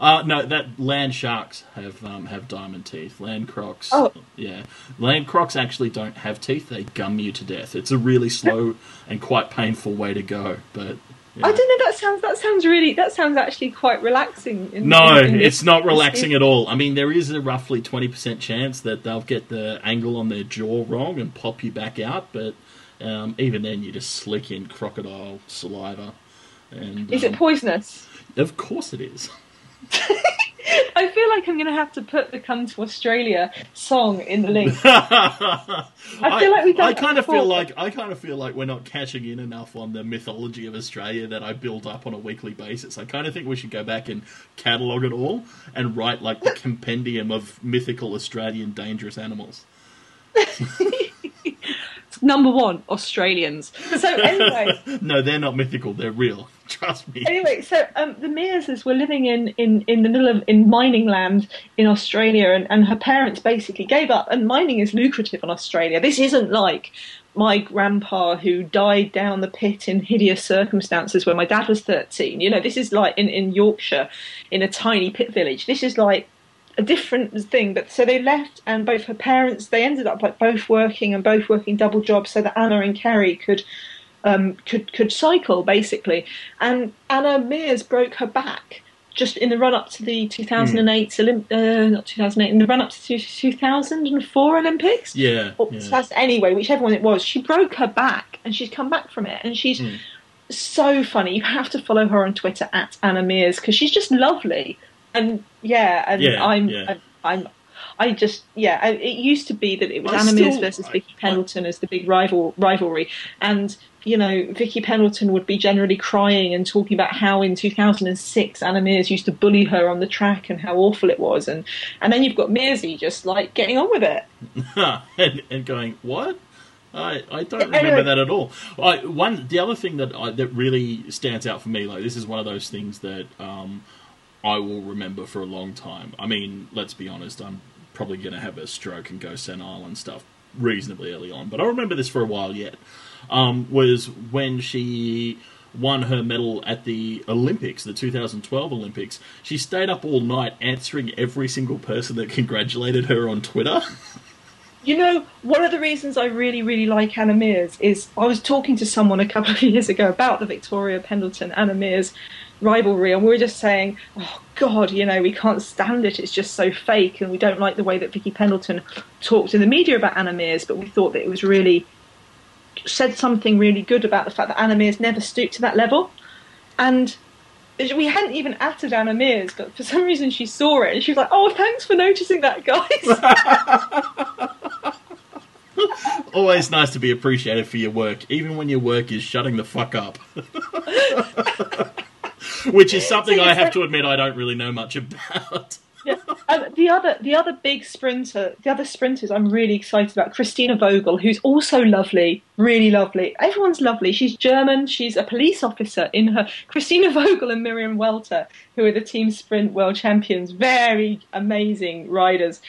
uh, no, that land sharks have um, have diamond teeth. Land crocs, Oh. yeah, land crocs actually don't have teeth. They gum you to death. It's a really slow and quite painful way to go, but I don't know. That sounds that sounds really that sounds actually quite relaxing. In, No, in- in it's not relaxing at all. I mean, there is a roughly 20% chance that they'll get the angle on their jaw wrong and pop you back out, but um, even then, you just slick in crocodile saliva. And Is it um, poisonous? Of course it is. I feel like I'm going to have to put the "Come to Australia" song in the link. I feel like we've done I kind of feel like I kind of feel like we're not catching in enough on the mythology of Australia that I build up on a weekly basis. I kind of think we should go back and catalogue it all and write like the compendium of mythical Australian dangerous animals. Number one, Australians. So anyway, no, they're not mythical. They're real. Trust me. anyway, so um, the Mearses were living in, in, in the middle of in mining land in Australia, and, and her parents basically gave up. And mining is lucrative in Australia. This isn't like my grandpa who died down the pit in hideous circumstances when my dad was thirteen. You know, this is like in, in Yorkshire, in a tiny pit village. This is like a different thing. But so they left, and both her parents they ended up like both working and both working double jobs, so that Anna and Kerry could um, could could cycle basically. And Anna Meares broke her back just in the run up to the 2008 Olymp- uh, not 2008 in the run up to 2004 Olympics. Yeah. Or yeah. that's anyway, whichever one it was. She broke her back and she's come back from it, and she's Mm. so funny. You have to follow her on Twitter at Anna Meares because she's just lovely. And yeah, and Yeah, I'm, yeah. I'm, I'm, I just yeah. I, it used to be that it was I still- versus I- Vicky I- Pendleton as the big rival rivalry, and you know Vicky Pendleton would be generally crying and talking about how in 2006 Anna Meares used to bully her on the track and how awful it was, and and then you've got Mearsy just like getting on with it. and, and going what? I, I don't remember that at all. I, one the other thing that I, that really stands out for me, like this is one of those things that um, I will remember for a long time. I mean, let's be honest, I'm probably going to have a stroke and go senile and stuff reasonably early on, but I remember this for a while yet. Um, was when she won her medal at the Olympics, the 2012 Olympics. She stayed up all night answering every single person that congratulated her on Twitter. You know, one of the reasons I really, really like Anna Meares is I was talking to someone a couple of years ago about the Victoria Pendleton Anna Meares rivalry, and we were just saying, oh God, you know, we can't stand it. It's just so fake, and we don't like the way that Vicky Pendleton talked in the media about Anna Meares, but we thought that it was really said something really good about the fact that Anna Meares never stooped to that level. And we hadn't even atted Anna Meares, but for some reason she saw it and she was like, "Oh, thanks for noticing that, guys." Always nice to be appreciated for your work, even when your work is shutting the fuck up. Which is something So I have to admit I don't really know much about. Yeah. Um, the other, the other big sprinter, the other sprinters, I'm really excited about. Kristina Vogel, who's also lovely, really lovely. Everyone's lovely. She's German. She's a police officer in her. Kristina Vogel and Miriam Welte, who are the team sprint world champions, very amazing riders.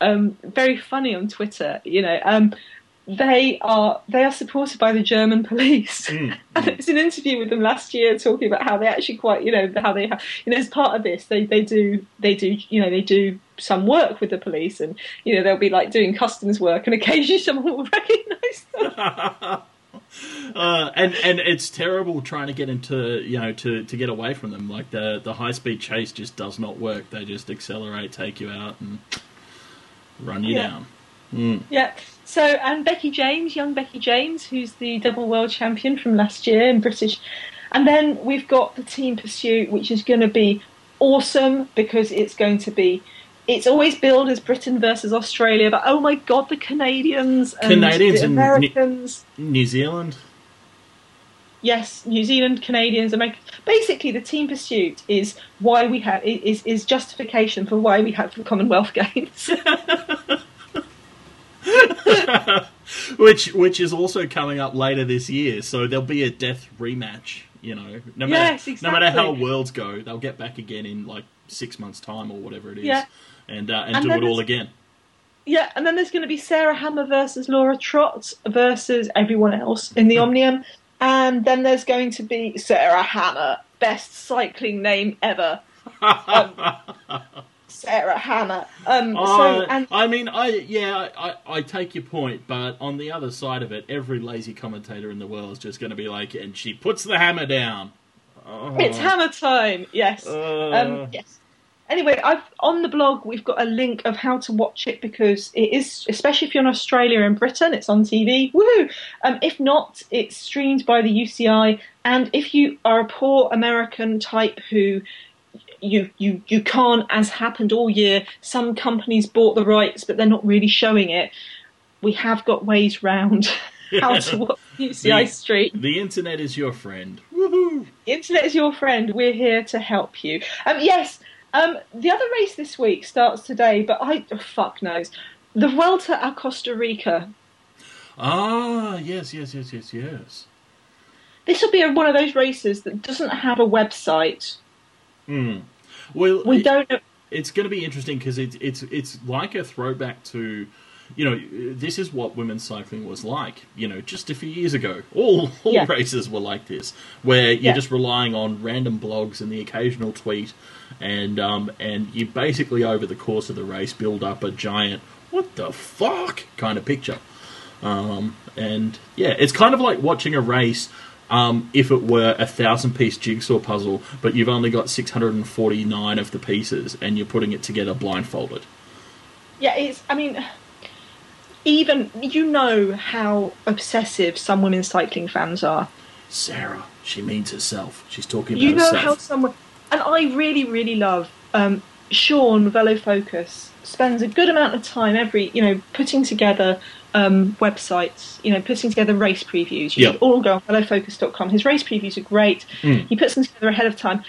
Um, very funny on Twitter. You know, um, they are they are supported by the German police. Mm, And it's an interview with them last year talking about how they actually quite, you know, how they have, you know, as part of this, they, they do, they do, you know, they do some work with the police and, you know, they'll be like doing customs work and occasionally someone will recognise them. Uh, and and it's terrible trying to get into you know to, to get away from them. Like the the high speed chase just does not work. They just accelerate, take you out, and run you Yeah. down. Mm. Yeah. So, and Becky James, young Becky James, who's the double world champion from last year in British. And then we've got the team pursuit, which is going to be awesome because it's going to be. It's always billed as Britain versus Australia, but oh my god, the Canadians and Canadians the and Americans. New Zealand. yes, New Zealand, Canadians, America. Basically, the team pursuit is why we have is is justification for why we have the Commonwealth Games. which which is also coming up later this year. So there'll be a death rematch. You know, no matter Yes, no matter how worlds go, they'll get back again in like six months' time or whatever it is, Yeah. and uh, and, And do it all again. Yeah, and then there's going to be Sarah Hammer versus Laura Trott versus everyone else in the Omnium. And then there's going to be Sarah Hammer, best cycling name ever. Um, Sarah Hammer. Um, so, Uh, and I mean, I yeah, I, I take your point, but on the other side of it, every lazy commentator in the world is just going to be like, and she puts the hammer down. It's hammer time. Yes. Uh, Um, yes. Anyway, I've on the blog we've got a link of how to watch it because it is, especially if you're in Australia and Britain, it's on TV. Woohoo! Um, if not, it's streamed by the UCI, and if you are a poor American type who you you you can't, as happened all year, some companies bought the rights but they're not really showing it. We have got ways round how to watch UCI The- stream. The internet is your friend. Woohoo! Internet is your friend. We're here to help you. Um, yes. Um, the other race this week starts today, but I oh, fuck knows. The Vuelta a Costa Rica. Ah, yes, yes, yes, yes, yes. This will be a, one of those races that doesn't have a website. Hmm. Well, We it- don't know. it's going to be interesting because it's it's it's like a throwback to, you know, this is what women's cycling was like. You know, just a few years ago, all all Yeah. races were like this, where you're Yeah. just relying on random blogs and the occasional tweet, and um and you basically over the course of the race build up a giant what the fuck kind of picture. Um, and yeah, it's kind of like watching a race. Um, if it were a thousand piece jigsaw puzzle, but you've only got 649 of the pieces and you're putting it together blindfolded. Yeah, it's. I mean, even you know how obsessive some women's cycling fans are. Sarah, she means herself. She's talking about You know herself. how someone, and I really, really love um, Sean Velo Focus spends a good amount of time every, you know, putting together um, websites, you know, putting together race previews. You Yep. should all go on velofocus.com. His race previews are great. Mm. He puts them together ahead of time.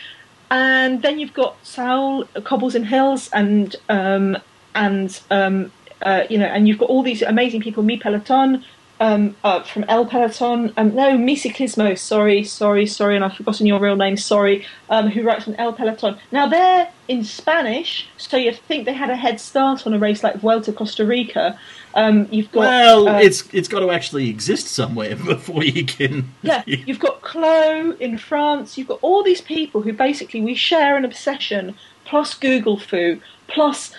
And then you've got Saul Cobbles and Hills and um, and um, uh, you know, and you've got all these amazing people, Mi Peloton, um, uh, from El Peloton, um, no, Mi Ciclismo, sorry, sorry, sorry, and I've forgotten your real name, sorry, um, who writes on El Peloton. Now they're in Spanish, so you'd think they had a head start on a race like Vuelta Costa Rica. Um, you've got well, uh, it's it's got to actually exist somewhere before you can. yeah, you've got Clo in France. You've got all these people who basically we share an obsession, plus Google foo, plus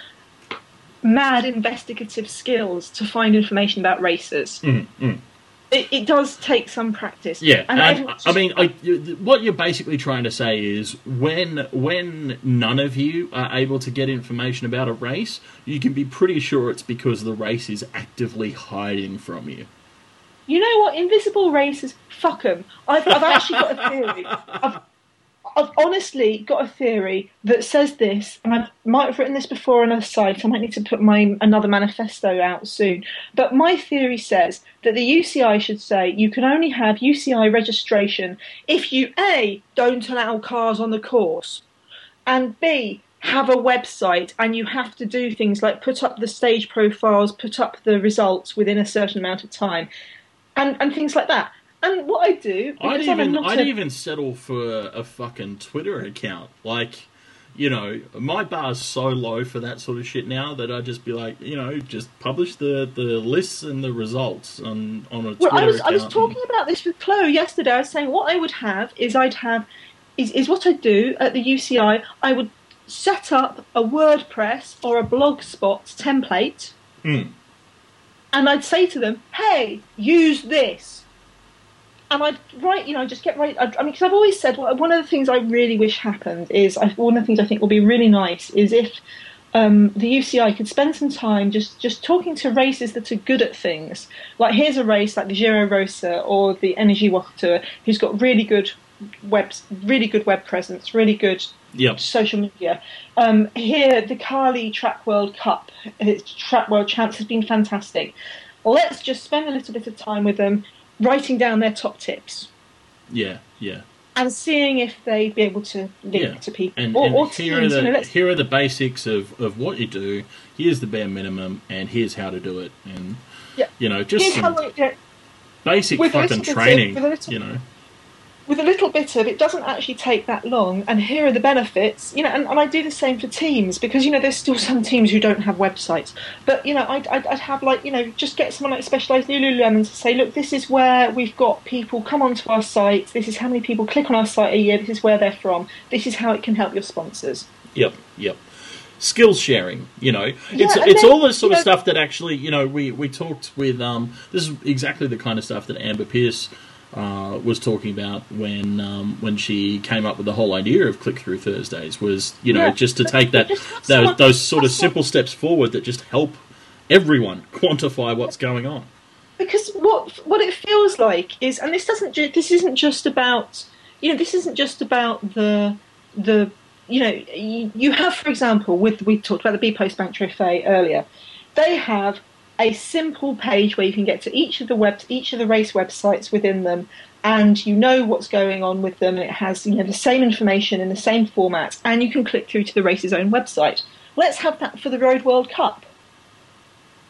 mad investigative skills to find information about races. Mm, mm. It, it does take some practice. Yeah, and, everyone's I mean, I, what you're basically trying to say is when when none of you are able to get information about a race, you can be pretty sure it's because the race is actively hiding from you. You know what? Invisible races, fuck them. I've, I've actually got a theory. I've, I've honestly got a theory that says this, and I might have written this before on a site. I might need to put my another manifesto out soon. But my theory says that the UCI should say you can only have UCI registration if you a don't allow cars on the course, and b have a website and you have to do things like put up the stage profiles, put up the results within a certain amount of time and and things like that. And what I do, I'd even not I'd a- even settle for a fucking Twitter account. Like, you know, my bar's so low for that sort of shit now that I'd just be like, you know, just publish the, the lists and the results on on a Twitter I was account. I was talking about this with Chloe yesterday. I was saying what I would have is I'd have is is what I do at the UCI. I would set up a WordPress or a Blogspot template, Mm. and I'd say to them, "Hey, use this." And I'd write, you know, just get right. I, I mean, because I've always said well, one of the things I really wish happened is I, one of the things I think will be really nice is if um, the UCI could spend some time just, just talking to races that are good at things. Like here's a race like the Giro Rosa or the Energy Tour, who's got really good web, really good web presence, really good Yep. social media. Um, here, the Cali Track World Cup, its Track World Champs has been fantastic. Let's just spend a little bit of time with them, writing down their top tips Yeah, yeah. and seeing if they'd be able to link Yeah. to people And, or, and or here, are the, you know, here are the basics of, of what you do. Here's the bare minimum, and here's how to do it. And, Yeah. you know, just some how know, basic with fucking bit training, you know. With a little bit of it doesn't actually take that long and here are the benefits you know and, and i do the same for teams because you know there's still some teams who don't have websites. But you know i'd, I'd, I'd have like you know just get someone like specialized lululemon to say look this is where we've got people come onto our site. This is how many people click on our site a year. This is where they're from. This is how it can help your sponsors. Yep, yep. Skills sharing, you know, it's it's then, all this sort you of stuff that actually, you know, we we talked with. Um, this is exactly the kind of stuff that Amber Pierce uh, was talking about when um, when she came up with the whole idea of click through Thursdays was you know Yeah. just to take that those, those sort of simple steps forward that just help everyone quantify what's going on. because what what it feels like is, and this doesn't ju- this isn't just about you know this isn't just about the the you know you, you have for example with we talked about the B Post Bank Trophy earlier, they have a simple page where you can get to each of the web each of the race websites within them. And you know what's going on with them, it has you know the same information in the same format, and you can click through to the race's own website. Let's have that for the Road World Cup.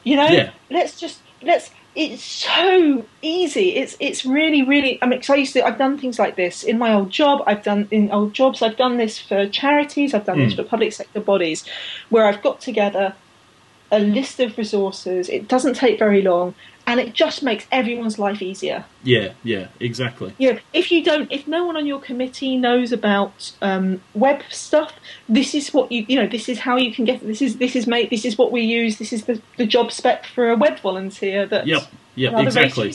You know, Yeah. let's just let's. It's so easy. It's it's really really. I mean, 'cause I used to. I've done things like this in my old job. I've done in old jobs. I've done this for charities. I've done this Mm. for public sector bodies, where I've got together a list of resources. It doesn't take very long, and it just makes everyone's life easier Yeah, yeah, exactly. you know, if you don't, if no one on your committee knows about um, web stuff, this is what you, you know, this is how you can get. This is this is made. This is what we use. This is the, the job spec for a web volunteer that Yep, yep, exactly.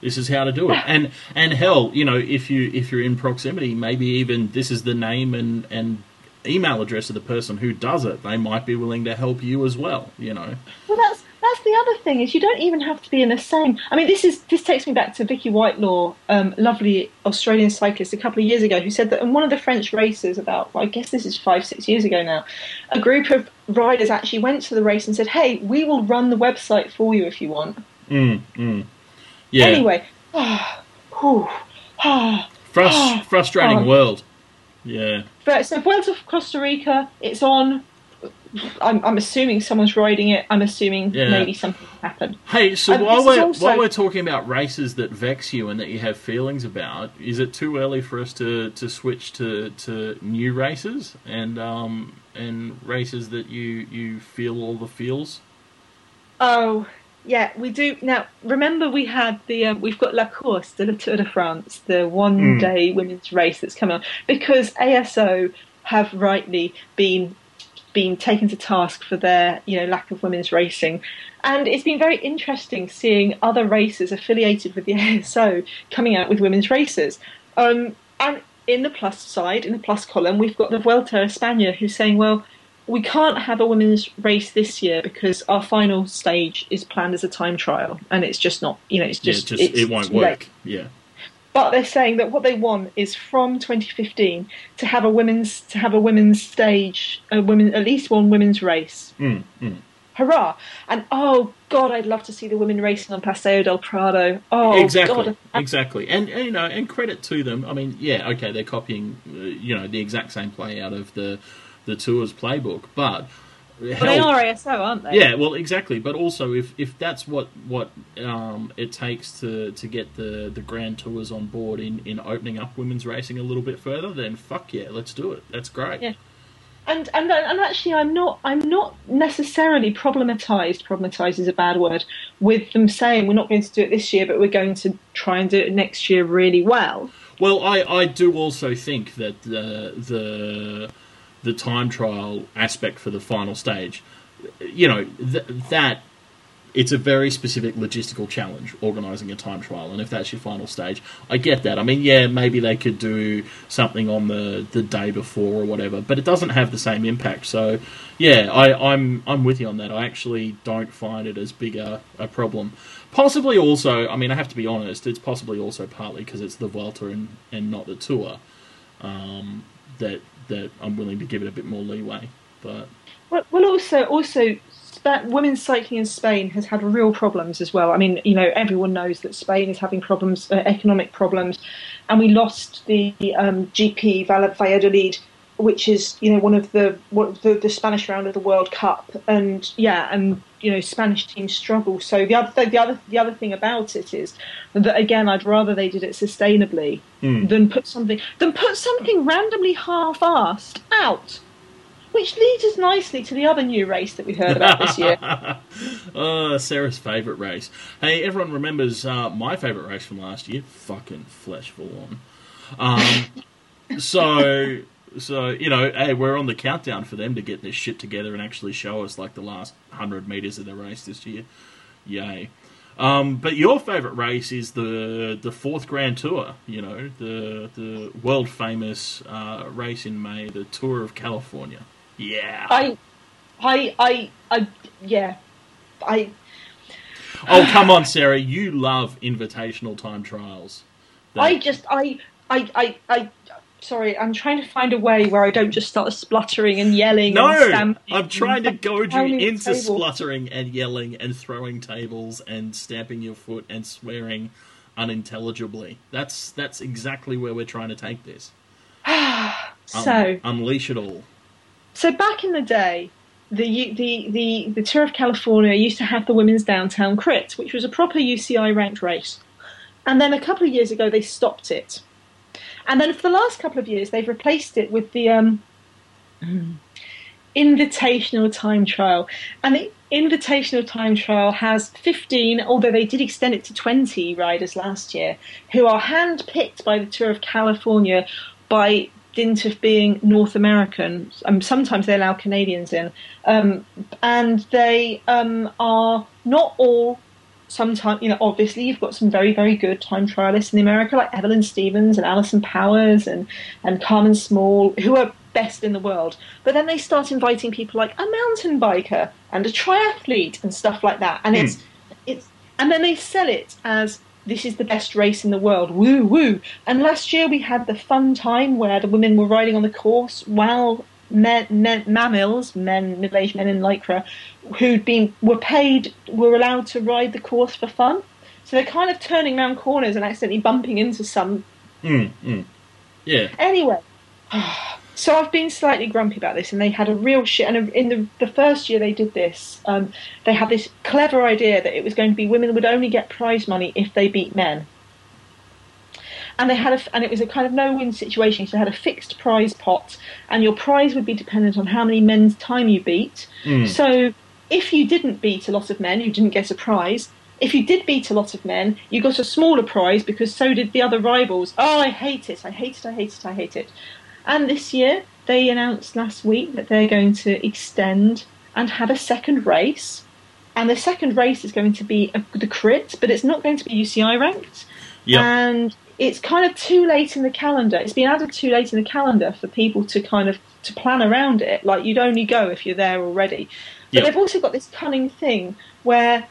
This is how to do it. And and hell, you know, if you if you're in proximity, maybe even this is the name and and email address of the person who does it. They might be willing to help you as well. You know. Well, that's that's the other thing is you don't even have to be in the same. I mean, this is this takes me back to Vicky Whitelaw, um, lovely Australian cyclist, a couple of years ago, who said that in one of the French races, about well, I guess this is five six years ago now, a group of riders actually went to the race and said, "Hey, we will run the website for you if you want." Mm, mm. Yeah. Anyway, ah, whew, ah. Frus- Ah, frustrating world. Yeah. But so Vuelta of Costa Rica, it's on. I'm, I'm assuming someone's riding it. I'm assuming Yeah. maybe something happened. Hey, so And while we're also- while we're talking about races that vex you and that you have feelings about, is it too early for us to, to switch to, to new races and um and races that you you feel all the feels? Oh, yeah, we do. Now, remember we had the, um, we've got La Course, the Tour de France, the one Mm. day women's race that's coming on, because ASO have rightly been been taken to task for their you know lack of women's racing and it's been very interesting seeing other races affiliated with the ASO coming out with women's races um, and in the plus side in the plus column we've got the Vuelta a España who's saying well we can't have a women's race this year because our final stage is planned as a time trial and it's just not you know it's just, yeah, just it's it won't too late. work. Yeah. But they're saying that what they want is from 2015 to have a women's to have a women's stage, a women at least one women's race. Mm, mm. Hurrah! And oh god, I'd love to see the women racing on Paseo del Prado. Oh exactly, god, exactly, and, and you know, and credit to them. I mean, yeah, okay, they're copying, uh, you know, the exact same play out of the the tour's playbook, but but they are ASO, aren't they? Yeah, well, exactly. But also, if, if that's what what um, it takes to, to get the, the Grand Tours on board in, in opening up women's racing a little bit further, then fuck yeah, let's do it. That's great. Yeah. And, and and actually, I'm not I'm not necessarily problematized. Problematized is a bad word. With them saying we're not going to do it this year, but we're going to try and do it next year really well. Well, I, I do also think that the the the time trial aspect for the final stage, you know, th- that it's a very specific logistical challenge organising a time trial, and if that's your final stage, I get that. I mean, yeah, maybe they could do something on the, the day before or whatever, but it doesn't have the same impact. So, yeah, I, I'm I'm with you on that. I actually don't find it as big a, a problem. Possibly also, I mean, I have to be honest, it's possibly also partly because it's the Vuelta and, and not the Tour um, that that I'm willing to give it a bit more leeway. But Well, well also, also, women's cycling in Spain has had real problems as well. I mean, you know, everyone knows that Spain is having problems, uh, economic problems, and we lost the um, GP Val- Valladolid, which is you know one of the, what, the the Spanish round of the World Cup, and yeah, and you know Spanish teams struggle. So the other the other the other thing about it is that again, I'd rather they did it sustainably than put something than put something randomly half-assed out. Which leads us nicely to the other new race that we heard about this year. uh, Sarah's favourite race. Hey, everyone remembers uh, my favourite race from last year? Fucking Flesh full on. Um, so, so you know, hey, we're on the countdown for them to get this shit together and actually show us like the last hundred meters of the race this year. Yay! Um, but your favourite race is the the fourth Grand Tour. You know the the world famous uh, race in May, the Tour of California. Yeah. I, I, I, I, yeah, I. oh come on, Sarah! You love invitational time trials. That- I just, I, I, I, I. Sorry, I'm trying to find a way where I don't just start spluttering and yelling. No, and stamping I'm trying to goad you into spluttering and yelling and throwing tables and stamping your foot and swearing unintelligibly. That's that's exactly where we're trying to take this. Um, So, unleash it all. so back in the day, the the the the Tour of California used to have the women's downtown crit, which was a proper UCI ranked race, and then a couple of years ago they stopped it, and then for the last couple of years they've replaced it with the um, invitational time trial, and the invitational time trial has 15, although they did extend it to 20 riders last year, who are handpicked by the Tour of California by dint of being North American. Um, sometimes they allow Canadians in, um, and they um, are not all. Sometimes, you know, obviously you've got some very, very good time trialists in America, like Evelyn Stevens and Alison Powers and, and Carmen Small, who are best in the world. But then they start inviting people like a mountain biker and a triathlete and stuff like that. And hmm. it's it's and then they sell it as this is the best race in the world. Woo woo. And last year we had the fun time where the women were riding on the course while men, men mammals, men middle-aged men in lycra, who'd been were paid were allowed to ride the course for fun. So they're kind of turning around corners and accidentally bumping into some Mm, mm. Yeah. Anyway, so I've been slightly grumpy about this, and they had a real shit. And in the the first year they did this, um, they had this clever idea that it was going to be women would only get prize money if they beat men. And they had a, and it was a kind of no-win situation. So they had a fixed prize pot, and your prize would be dependent on how many men's time you beat. Hmm. So if you didn't beat a lot of men, you didn't get a prize. If you did beat a lot of men, you got a smaller prize because so did the other rivals. Oh, I hate it! I hate it! I hate it! I hate it! And this year, they announced last week that they're going to extend and have a second race. And the second race is going to be a, the crit, but it's not going to be UCI ranked. Yep. And it's kind of too late in the calendar. It's been added too late in the calendar for people to kind of to plan around it. Like you'd only go if you're there already. But they've also got this cunning thing where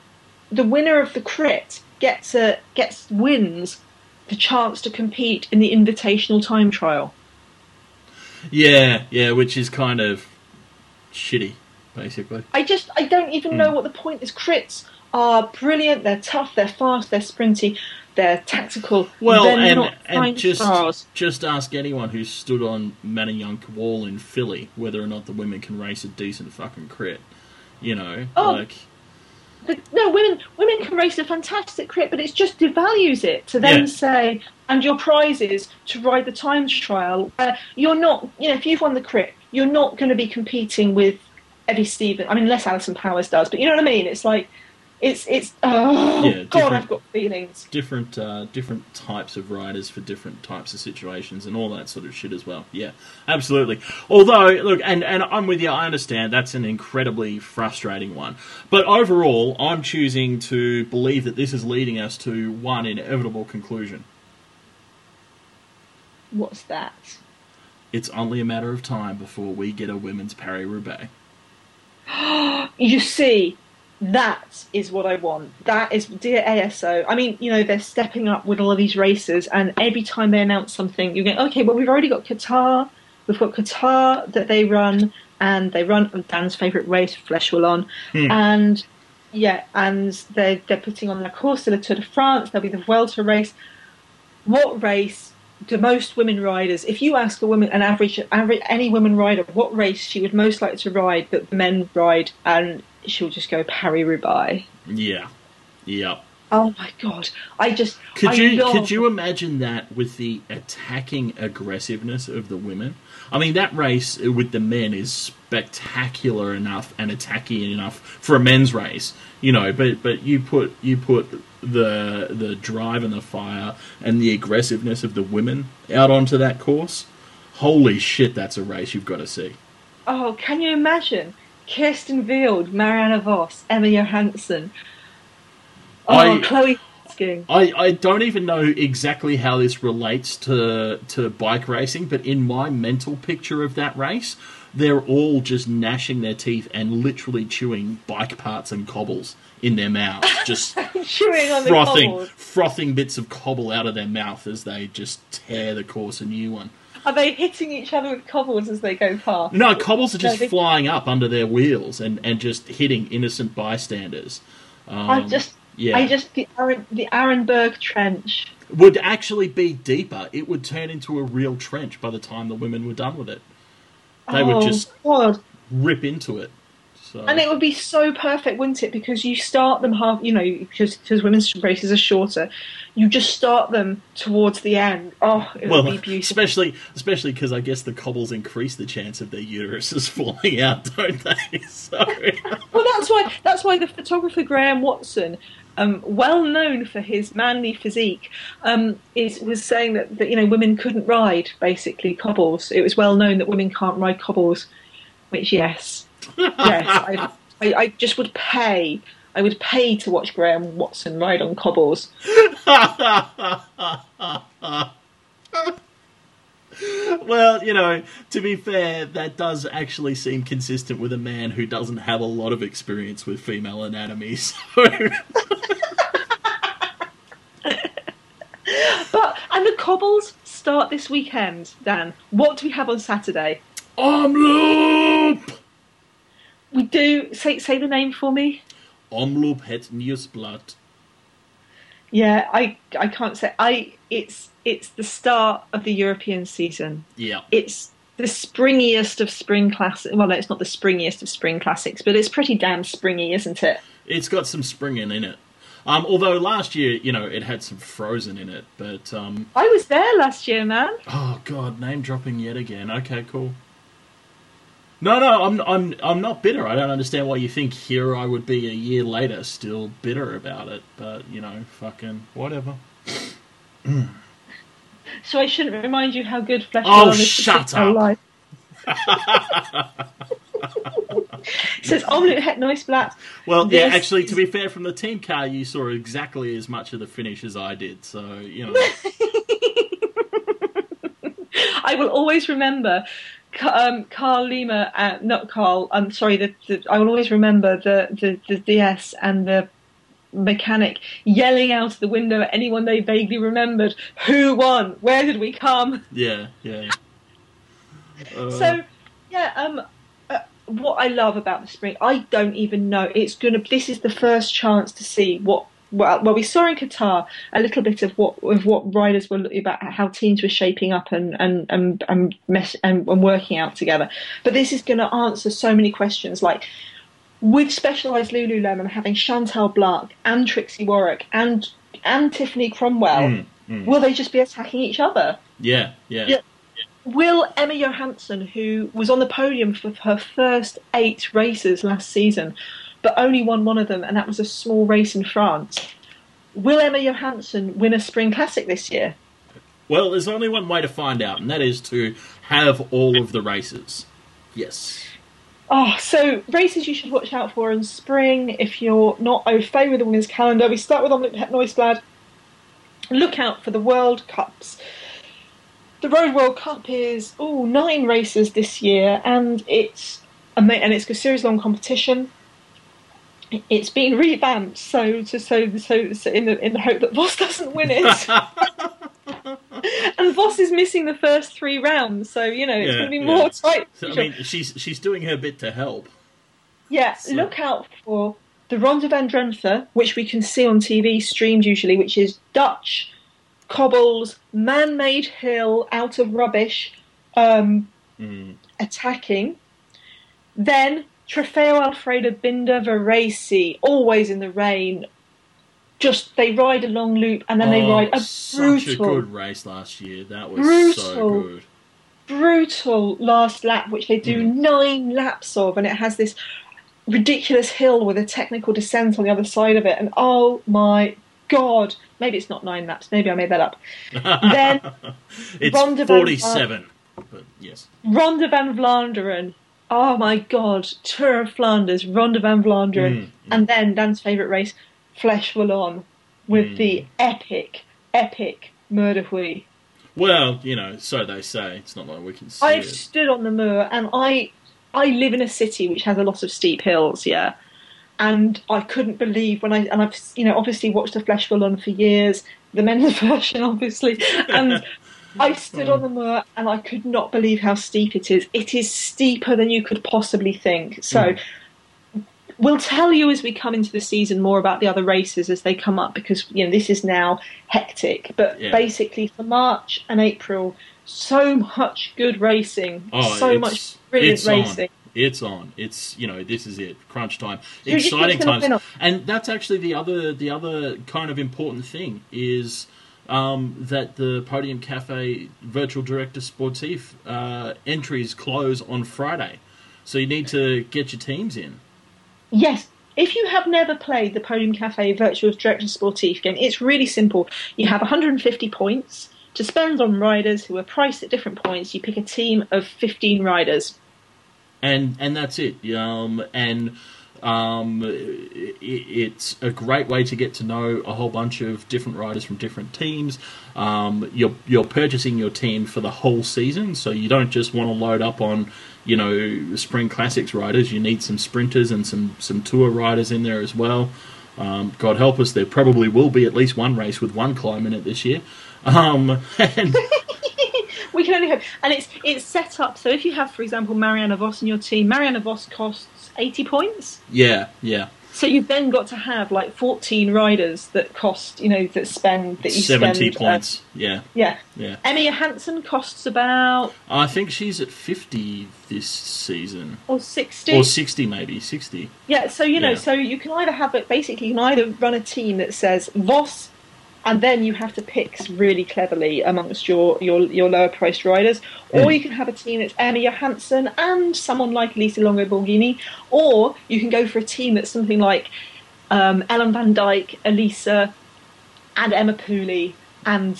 the winner of the crit gets a gets wins the chance to compete in the invitational time trial. Yeah, yeah, which is kind of shitty, basically. I just I don't even Hmm. know what the point is. Crits are brilliant. They're tough. They're fast. They're sprinty. They're tactical. Well, they're and and just stars. just ask anyone who's stood on Manayunk Wall in Philly whether or not the women can race a decent fucking crit. You know, Oh. like But no, women women can race a fantastic crit, but it just devalues it to then Yeah. say, and your prize is to ride the times trial. Where you're not, you know, if you've won the crit, you're not going to be competing with Evie Stevens. I mean, unless Alison Powers does, but you know what I mean. It's like, it's it's. Oh Yeah, God, I've got feelings. different uh, different types of riders for different types of situations and all that sort of shit as well. Yeah, absolutely. Although, look, and and I'm with you. I understand that's an incredibly frustrating one, but overall, I'm choosing to believe that this is leading us to one inevitable conclusion. What's that? It's only a matter of time before we get a women's Paris Roubaix. You see, that is what I want. That is, dear ASO. I mean, you know, they're stepping up with all of these races, and every time they announce something, you go, okay, well, we've already got Qatar. We've got Qatar that they run, and they run Dan's favourite race, Flèche Wallonne, hmm. and yeah, and they're they're putting on La course de la Tour de France. There'll be the Vuelta race. What race do most women riders? If you ask a woman, an average, average any woman rider, what race she would most like to ride that the men ride, and she'll just go Paris Roubaix. Yeah, yeah. Oh my god! I just Could I you love- could you imagine that with the attacking aggressiveness of the women? I mean, that race with the men is spectacular enough and attacking enough for a men's race, you know. But but you put you put the the drive and the fire and the aggressiveness of the women out onto that course. Holy shit, that's a race you've got to see. Oh, can you imagine? Kirsten Wild, Marianne Vos, Emma Johansson. Oh, I- Chloe. I, I don't even know exactly how this relates to to bike racing, but in my mental picture of that race, they're all just gnashing their teeth and literally chewing bike parts and cobbles in their mouths, just Chewing on the cobbles. frothing bits of cobble out of their mouth as they just tear the course a new one. Are they hitting each other with cobbles as they go past? No, cobbles are just No, they- flying up under their wheels and, and just hitting innocent bystanders. Um, I just, yeah. I just the Aaron, the Arenberg Trench. would actually be deeper. It would turn into a real trench by the time the women were done with it. They oh, would just God. rip into it. So And it would be so perfect, wouldn't it? Because you start them half, you know, because because women's races are shorter, you just start them towards the end. Oh, it well, would be beautiful. especially especially because I guess the cobbles increase the chance of their uteruses falling out, don't they? So Well, that's why that's why the photographer Graham Watson, um, well known for his manly physique, um, is was saying that, that you know women couldn't ride basically cobbles. It was well known that women can't ride cobbles, which yes, yes, I, I, I just would pay. I would pay to watch Graham Watson ride on cobbles. well, you know, to be fair, that does actually seem consistent with a man who doesn't have a lot of experience with female anatomy. So But and the cobbles start this weekend. Dan, what do we have on Saturday? Omloop! We do say say the name for me. Omloop het Nieuwsblad. Yeah, I I can't say I. It's it's the start of the European season. Yeah. It's the springiest of spring classics. Well, no, it's not the springiest of spring classics, but it's pretty damn springy, isn't it? It's got some springing in it. Um, although last year, you know, it had some frozen in it. But, um, I was there last year, man. oh, God, name dropping yet again. Okay, cool. No, no, I'm, I'm, I'm not bitter. I don't understand why you think here I would be a year later still bitter about it. But, you know, fucking whatever. So I shouldn't remind you how good Flèche Oh, is. shut Oh, up. life. says Omelette het Neusblatt. Well, yeah, actually, to be fair, from the team car, you saw exactly as much of the finish as I did. So, you know. I will always remember um, Carl Lima, uh, not Carl. I'm sorry. The, the, I will always remember the, the, the DS and the mechanic yelling out of the window at anyone they vaguely remembered. Who won? Where did we come? yeah, yeah. Uh, So, yeah. Um, uh, what I love about the spring, I don't even know. It's gonna. This is the first chance to see what. Well, well, we saw in Qatar a little bit of what of what riders were looking about how teams were shaping up and and and and, mess, and, and working out together. But this is going to answer so many questions, like with Specialized Lululemon having Chantal Blaak and Trixi Worrack and and Tiffany Cromwell, Mm, mm. will they just be attacking each other? yeah, yeah. Yeah. Will Emma Johansson, who was on the podium for her first eight races last season, but only won one of them, and that was a small race in France, will Emma Johansson win a spring classic this year? Well, there's only one way to find out, and that is to have all of the races. Yes. Oh, so races you should watch out for in spring if you're not au fait with the women's calendar. We start with Omloop Het Nieuwsblad. Look out for the World Cups. The Road World Cup is oh nine races this year, and it's and it's a series long competition. It's been revamped, so to so so, so in the in the hope that Vos doesn't win it. and Vos is missing the first three rounds, so you know it's Yeah, going to be yeah. more tight. So, I mean, she's she's doing her bit to help. Yeah, So- look out for the Ronde van Drenthe, which we can see on TV streamed usually, which is Dutch cobbles, man-made hill out of rubbish, um, Mm. attacking. Then Trofeo Alfredo Binda Varese, always in the rain. Just they ride a long loop and then they Oh, ride a such brutal, a good race last year. That was so good. brutal last lap, which they do mm. nine laps of, and it has this ridiculous hill with a technical descent on the other side of it. And oh my god, maybe it's not nine laps, maybe I made that up. Then it's Ronde van- forty-seven. But yes, Ronde van Vlaanderen. Oh my god, Tour of Flanders, Ronde van Vlaanderen, Mm, and then Dan's favourite race, Flèche Wallonne with Hmm. the epic, epic Mur de Huy. Well, you know, so they say. It's not like we can see I've it. stood on the Mur and I I live in a city which has a lot of steep hills, yeah. And I couldn't believe when I and I've you know obviously watched the Flèche Wallonne for years, the men's version obviously, and I stood on the Mur and I could not believe how steep it is. It is steeper than you could possibly think. So Mm. we'll tell you as we come into the season more about the other races as they come up because you know this is now hectic. But Yeah. basically for March and April, so much good racing, Oh, so much brilliant racing. On. It's on. It's you know this is it. Crunch time. Who do you Exciting times. And that's actually the other the other kind of important thing is um, that the Podium Cafe Virtual Director Sportif uh, entries close on Friday, so you need to get your teams in. Yes. If you have never played the Podium Cafe Virtual Director Sportif game, it's really simple. You have 150 points to spend on riders who are priced at different points. You pick a team of 15 riders. and and that's it. Um, and um, it, it's a great way to get to know a whole bunch of different riders from different teams. Um, you're you're purchasing your team for the whole season, so you don't just want to load up on you know spring classics riders. You need some sprinters and some some tour riders in there as well. Um, God help us, there probably will be at least one race with one climb in it this year. Um, and We can only hope. And it's it's set up so if you have, for example, Marianne Vos in your team, Marianne Vos costs 80 points. yeah, yeah, So you've then got to have like 14 riders that cost, you know, that spend that you seventy spend, uh, points. yeah, yeah. yeah. Emma Johansson costs about I think she's at 50 this season. or 60. Or 60, maybe. 60. Yeah, so you know, Yeah. so you can either have it basically you can either run a team that says Vos and then you have to pick really cleverly amongst your, your, your lower priced riders, or Mm. you can have a team that's Emma Johansson and someone like Lisa Longo Borghini, or you can go for a team that's something like um, Ellen Van Dijk, Elisa, and Emma Pooley and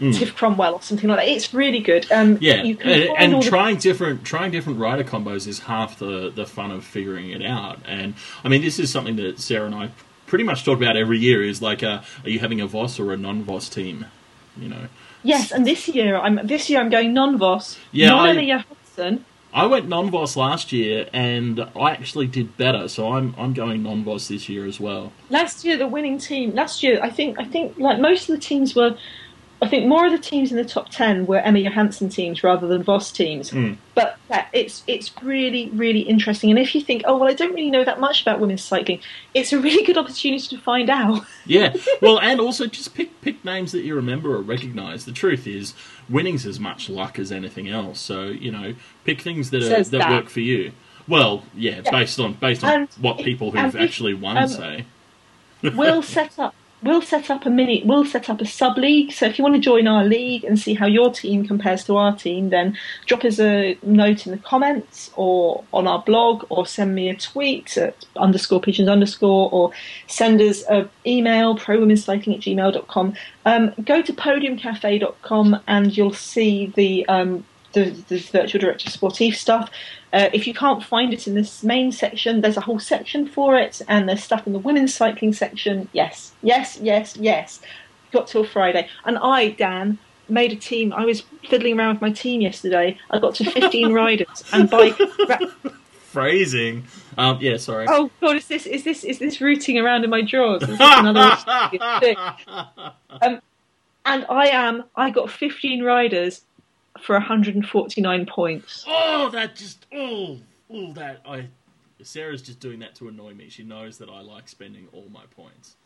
Mm. Tiff Cromwell or something like that. It's really good. Um, Yeah, you can and, and all the- trying different trying different rider combos is half the the fun of figuring it out. And I mean, this is something that Sarah and I pretty much talk about every year. Is like, uh, are you having a Vos or a non-Vos team? You know, Yes, and this year I'm this year I'm going non-Vos, Yeah, non I- Emma Johansson. I went non-Vos last year, and I actually did better. So I'm I'm going non-Vos this year as well. Last year, the winning team. Last year, I think. I think like most of the teams were. I think more of the teams in the top ten were Emma Johansson teams rather than Vos teams. Mm. But yeah, it's it's really really interesting. And if you think, oh well, I don't really know that much about women's cycling, it's a really good opportunity to find out. Yeah, well, and also just pick pick names that you remember or recognise. The truth is, winning's as much luck as anything else. So you know, pick things that are, that, that. work for you. Well, yeah, Yeah. based on based on And- what people who've actually won um, say. we'll set up we'll set up a mini we'll set up a sub league so if you want to join our league and see how your team compares to our team then drop us a note in the comments or on our blog or send me a tweet at underscore pigeons underscore or send us an email prowomenscycling at gmail.com um, go to podiumcafe.com and you'll see the um, the, the virtual director sportif stuff. Uh, if you can't find it in this main section, there's a whole section for it, and there's stuff in the women's cycling section. Yes, yes, yes, yes. Got till Friday, and I, Dan, made a team. I was fiddling around with my team yesterday. I got to 15 riders, and by Phrasing. Um, yeah, sorry. oh god, is this is this is this rooting around in my drawers? Is this another thing? Um, and I am. I got 15 riders for 149 points. oh, that just oh, oh, that I. Sarah's just doing that to annoy me. She knows that I like spending all my points.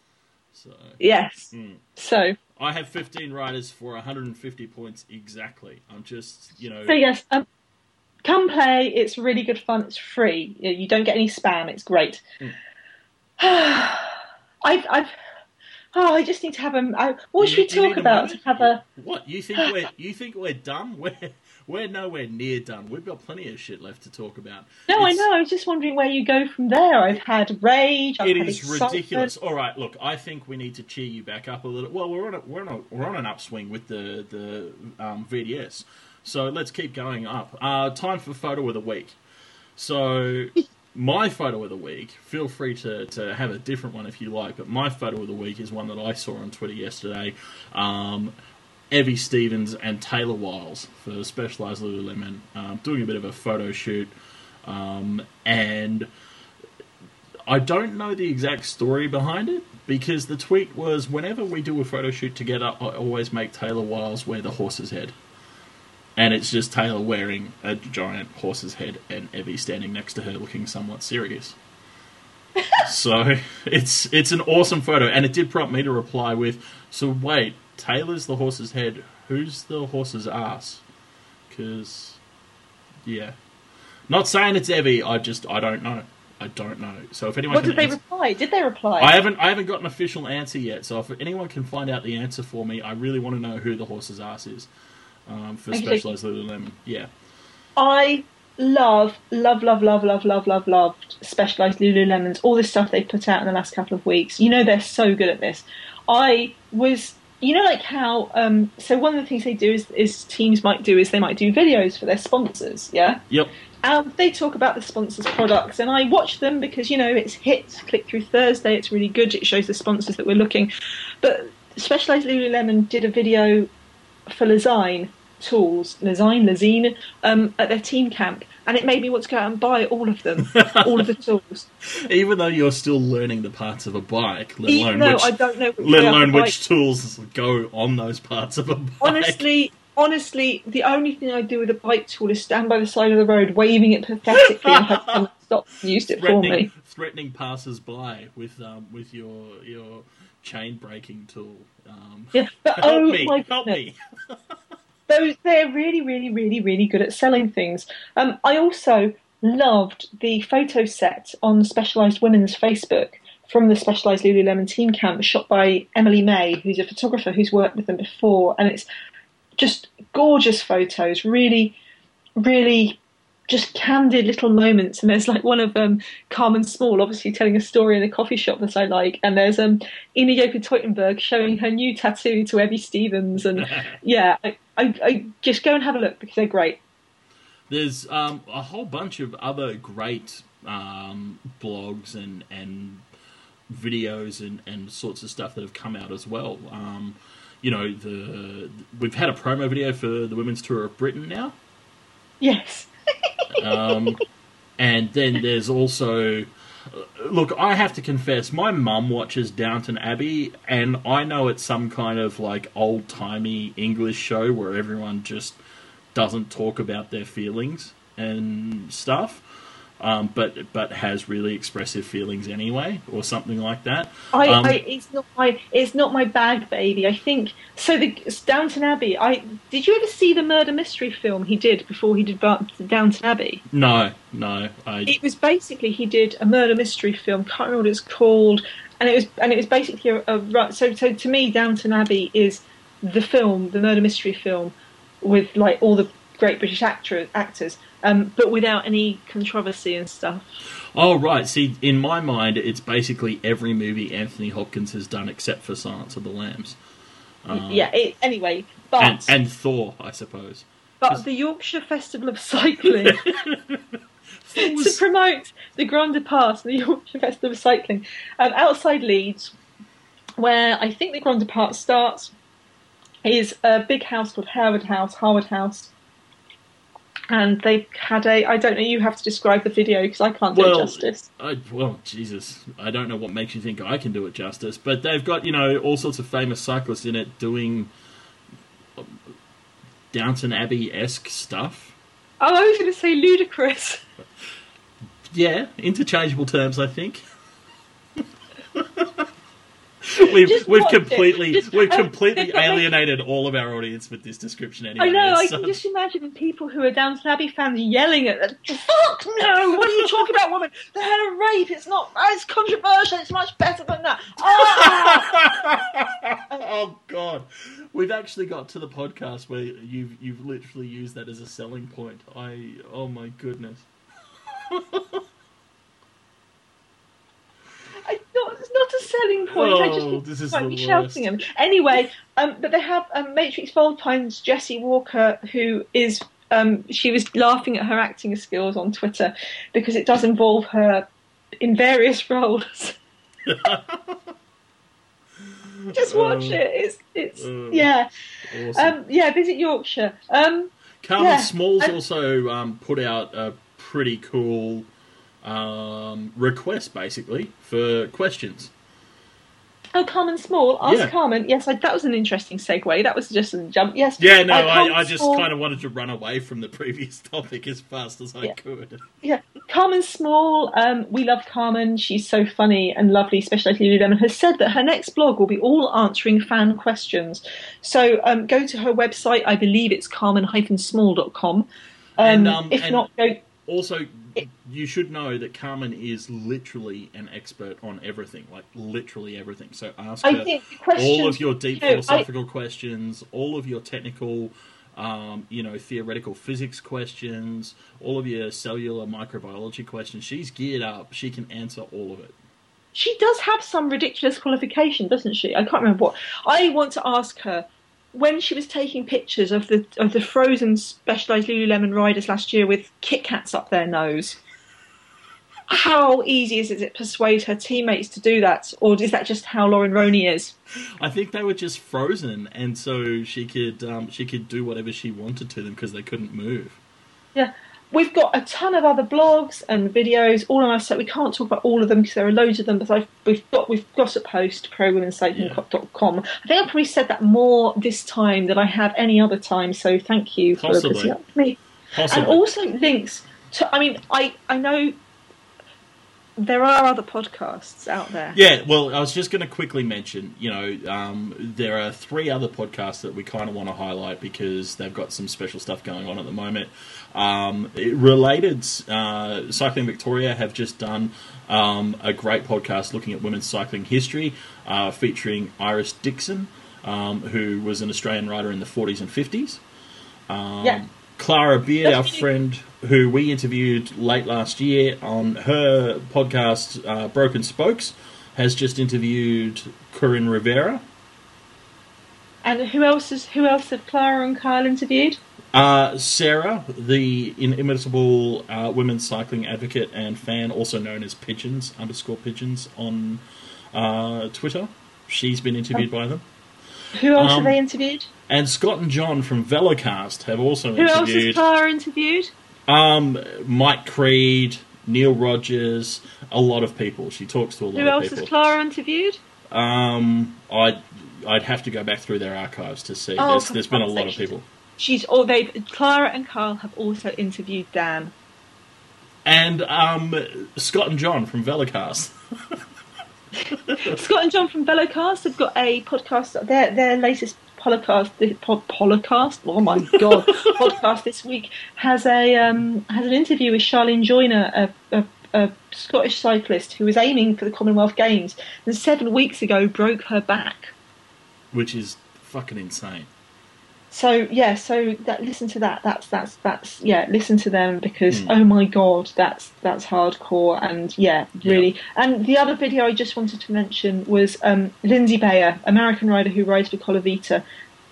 So Yes. Mm. So, I have 15 riders for 150 points exactly. I'm just, you know, so yes, um, come play. It's really good fun. It's free. You you don't get any spam. It's great. Mm. I've, I've, oh, I just need to have a. I, what should we You- need talk about? To have a. What you think we're you think we're done? We're we're nowhere near done. We've got plenty of shit left to talk about. No, I know. I was just wondering where you go from there. I've had rage. I've It had is ridiculous. All right, look, I think we need to cheer you back up a little. Well, we're on a, we're on a, we're on an upswing with the the um, VDS, so let's keep going up. Uh, time for photo of the week. So my photo of the week, feel free to, to have a different one if you like, but my photo of the week is one that I saw on Twitter yesterday. Um, Evie Stevens and Taylor Wiles for Specialized Lululemon um, doing a bit of a photo shoot. Um, and I don't know the exact story behind it because the tweet was whenever we do a photo shoot together, I always make Taylor Wiles wear the horse's head. And it's just Taylor wearing a giant horse's head and Evie standing next to her looking somewhat serious. so it's it's an awesome photo, and it did prompt me to reply with, "So wait, Taylor's the horse's head. Who's the horse's ass?" Because, yeah, not saying it's Evie. I just I don't know. I don't know. So if anyone What did they answer- reply? Did they reply? I haven't I haven't got an official answer yet. So if anyone can find out the answer for me, I really want to know who the horse's ass is um, for Okay. Specialized Lululemon. Yeah. I love, love, love, love, love, love, love, loved Specialized Lululemons. All this stuff they've put out in the last couple of weeks. You know they're so good at this. I was, you know, like how. Um, so one of the things they do is, is teams might do is they might do videos for their sponsors. Yeah. Yep. Um, they talk about the sponsors' products, and I watch them because you know it's hits click through Thursday. It's really good. It shows the sponsors that we're looking. But Specialized Lululemon did a video for Lezyne tools, Lezyne, Lezyne, um, at their team camp, and it made me want to go out and buy all of them, all of the tools. Even though you're still learning the parts of a bike, let Even alone which I don't know, which let alone which tools go on those parts of a bike. Honestly, honestly, the only thing I do with a bike tool is stand by the side of the road, waving it pathetically, and hope someone stops and used it for threatening, me. threatening passers-by with um, with your your chain breaking tool. Um, Yeah, but help oh me, my help goodness. me. those they're really, really, really, really good at selling things. Um, I also loved the photo set on Specialized Women's Facebook from the Specialized Lululemon team camp, shot by Emily Maye, who's a photographer who's worked with them before, and it's just gorgeous photos, really, really. Just candid little moments, and there's like one of um, Carmen Small, obviously telling a story in a coffee shop that I like, and there's um, Ina-Yoko Teutenberg showing her new tattoo to Evie Stevens, and yeah, I, I, I just go and have a look because they're great. There's um, a whole bunch of other great um, blogs and and videos and, and sorts of stuff that have come out as well. Um, you know, the we've had a promo video for the women's tour of Britain now. Yes. Um, and then there's also, look, I have to confess, my mum watches Downton Abbey, and I know it's some kind of like old timey English show where everyone just doesn't talk about their feelings and stuff. Um, but but has really expressive feelings anyway, or something like that. I, Um, I, it's not my, it's not my bag, baby. I think so. The Downton Abbey. I did you ever see the murder mystery film he did before he did Downton Abbey? No, no, I It was basically he did a murder mystery film. Can't remember what it's called, and it was and it was basically a, a so so to me Downton Abbey is the film, the murder mystery film, with like all the great British actor, actors, um, but without any controversy and stuff. Oh right, see, in my mind, it's basically every movie Anthony Hopkins has done except for Silence of the Lambs. Um, yeah. It, anyway, but and, and Thor, I suppose. but the Yorkshire Festival of Cycling Thor to promote the Grand Depart, the Yorkshire Festival of Cycling, um, outside Leeds, where I think the Grand Depart starts, is a big house called Harewood House, Harewood House. And they had a, I don't know, you have to describe the video because I can't do it justice. I, well, Jesus, I don't know what makes you think I can do it justice, but they've got you know all sorts of famous cyclists in it doing Downton Abbey esque stuff. Oh, I was going to say ludicrous. Yeah, interchangeable terms, I think. we've Just we've completely Just- we've completely alienated all of our audience with this description. Anyway, I know, I can just imagine people who are Downton Abbey fans yelling at them, Fuck no, what are you talking about, woman? They had a rape, it's not, it's controversial, it's much better than that. Ah! oh God, we've actually got to the podcast where you've you've literally used that as a selling point. I oh my goodness. I not, it's not a selling point. I just Oh, this is might be shouting me. Anyway, um, but they have um, Matrix Fold Times Jessie Walker, who is um, she was laughing at her acting skills on Twitter because it does involve her in various roles. Just watch Um, it. It's it's uh, yeah Awesome. um, yeah. Visit Yorkshire. Um, Carmen yeah, Smalls also um, put out a pretty cool um, request, basically, for questions. oh, Carmen Small. Ask Yeah. Carmen. Yes, I, that was an interesting segue. That was just a jump. Yes. Yeah, no, uh, I, I just Small- kind of wanted to run away from the previous topic as fast as I Yeah. could. Yeah, Carmen Small. Um, we love Carmen. She's so funny and lovely. Especially Lululemon has said that her next blog will be all answering fan questions. So um, go to her website. I believe it's carmen-small.com. Um, And, um, if and- not, go. Also, you should know that Carmen is literally an expert on everything, like literally everything. So ask her think the questions. all of your deep you know, I- philosophical questions, all of your technical, um, you know, theoretical physics questions, all of your cellular microbiology questions. She's geared up. She can answer all of it. she does have some ridiculous qualification, doesn't she? I can't remember what. I want to ask her when she was taking pictures of the of the frozen specialized Lululemon riders last year with Kit Kats up their nose. How easy is it to persuade her teammates to do that, or is that just how Loren Rowney is? I think they were just frozen, and so she could um, she could do whatever she wanted to them because they couldn't move. Yeah, we've got a ton of other blogs and videos all on our site. We can't talk about all of them because there are loads of them. But I've, we've got we've gossip post prowomencycling.com. I think I probably said that more this time than I have any other time. So thank you for Possibly. putting up with me. Possibly. And also links to. I mean, I I know there are other podcasts out there. Yeah, well, I was just going to quickly mention, you know, um, there are three other podcasts that we kind of want to highlight because they've got some special stuff going on at the moment. Um, it- related, uh, Cycling Victoria have just done um, a great podcast looking at women's cycling history, uh, featuring Iris Dixon, um, who was an Australian rider in the 40s and 50s. Um, Yeah. Clara Beard, our friend who we interviewed late last year on her podcast, uh, Broken Spokes, has just interviewed Coryn Rivera. And who else is who else have Clara and Kyle interviewed? Uh, Sarah, the inimitable uh, women's cycling advocate and fan, also known as Pigeons underscore Pigeons on uh, Twitter. She's been interviewed by them. Who else Um, have they interviewed? And Scott and John from Velocast have also interviewed. Who else has Clara interviewed? Um, Mike Creed, Neil Rogers, a lot of people. She talks to a lot Who of people. Who else has Clara interviewed? Um, I'd I'd have to go back through their archives to see. Oh, there's there's been a lot of people, She's all they Clara and Carl have also interviewed Dan. and um, Scott and John from Velocast. Scott and John from Velocast have got a podcast. Their their latest podcast, the pod, podcast. Oh my god, podcast this week has a um, has an interview with Charline Joiner, a, a, a Scottish cyclist who was aiming for the Commonwealth Games and seven weeks ago broke her back. which is fucking insane. So yeah, so that listen to that. That's that's that's yeah. Listen to them because Hmm. oh my god, that's that's hardcore and yeah, really. And the other video I just wanted to mention was um, Lindsay Bayer, American rider who rides for Colavita,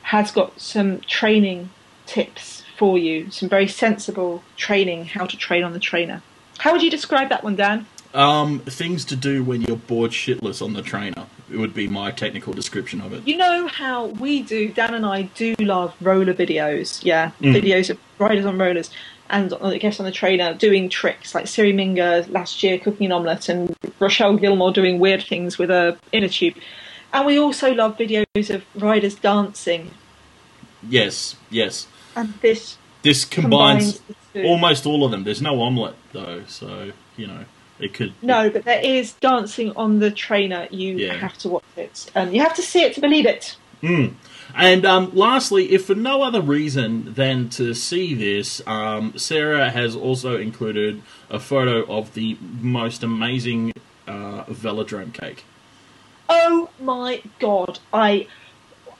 has got some training tips for you. Some very sensible training, how to train on the trainer. How would you describe that one, Dan? Um, things to do when you're bored shitless on the trainer. It would be my technical description of it. You know how we do, Dan and I do love roller videos, yeah, Mm. videos of riders on rollers, and I guess on the trainer doing tricks like Siri Minga last year cooking an omelette, and Rochelle Gilmore doing weird things with a inner tube. And we also love videos of riders dancing, Yes, yes. and this This combines, combines almost all of them. There's no omelette though, so you know it could. No, but there is dancing on the trainer. You Yeah. have to watch it, and you have to see it to believe it. Mm. And um, lastly, if for no other reason than to see this, um, Sarah has also included a photo of the most amazing uh, velodrome cake. Oh my god, I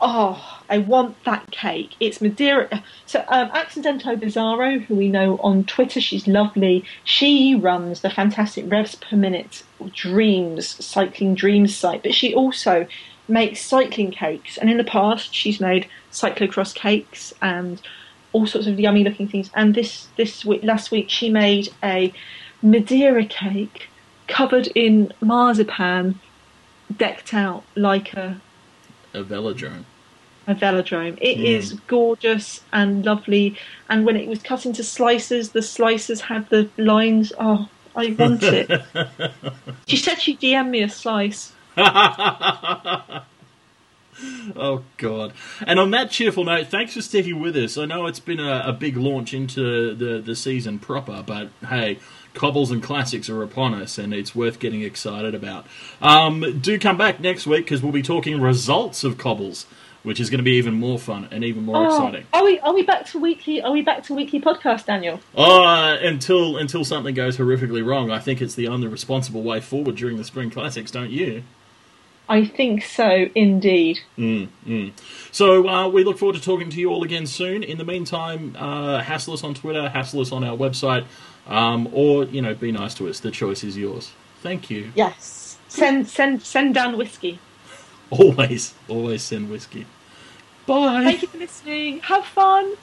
oh, I want that cake. It's Madeira. So um, Accidento Bizarro, who we know on Twitter, she's lovely. She runs the fantastic Revs per Minute Dreams Cycling Dreams site, but she also makes cycling cakes. And in the past, she's made cyclocross cakes and all sorts of yummy looking things. And this this week, last week, she made a Madeira cake covered in marzipan, decked out like a A velodrome. A velodrome. It Mm. is gorgeous and lovely. And when it was cut into slices, the slices had the lines. Oh, I want it. she said she DM'd DM me a slice. oh god! And on that cheerful note, thanks for sticking with us. I know it's been a, a big launch into the the season proper, but hey, cobbles and classics are upon us, and it's worth getting excited about. Um, do come back next week because we'll be talking results of cobbles, which is going to be even more fun and even more Oh, exciting. are we are we back to weekly? Are we back to weekly podcast, Daniel? Uh, until until something goes horrifically wrong, I think it's the only responsible way forward during the spring classics, don't you? I think so, indeed. Mm, mm. So uh, we look forward to talking to you all again soon. In the meantime, uh, hassle us on Twitter, hassle us on our website, um, or you know, be nice to us. The choice is yours. Thank you. Yes. Send send send down whiskey. Always, always send whiskey. Bye. Thank you for listening. Have fun.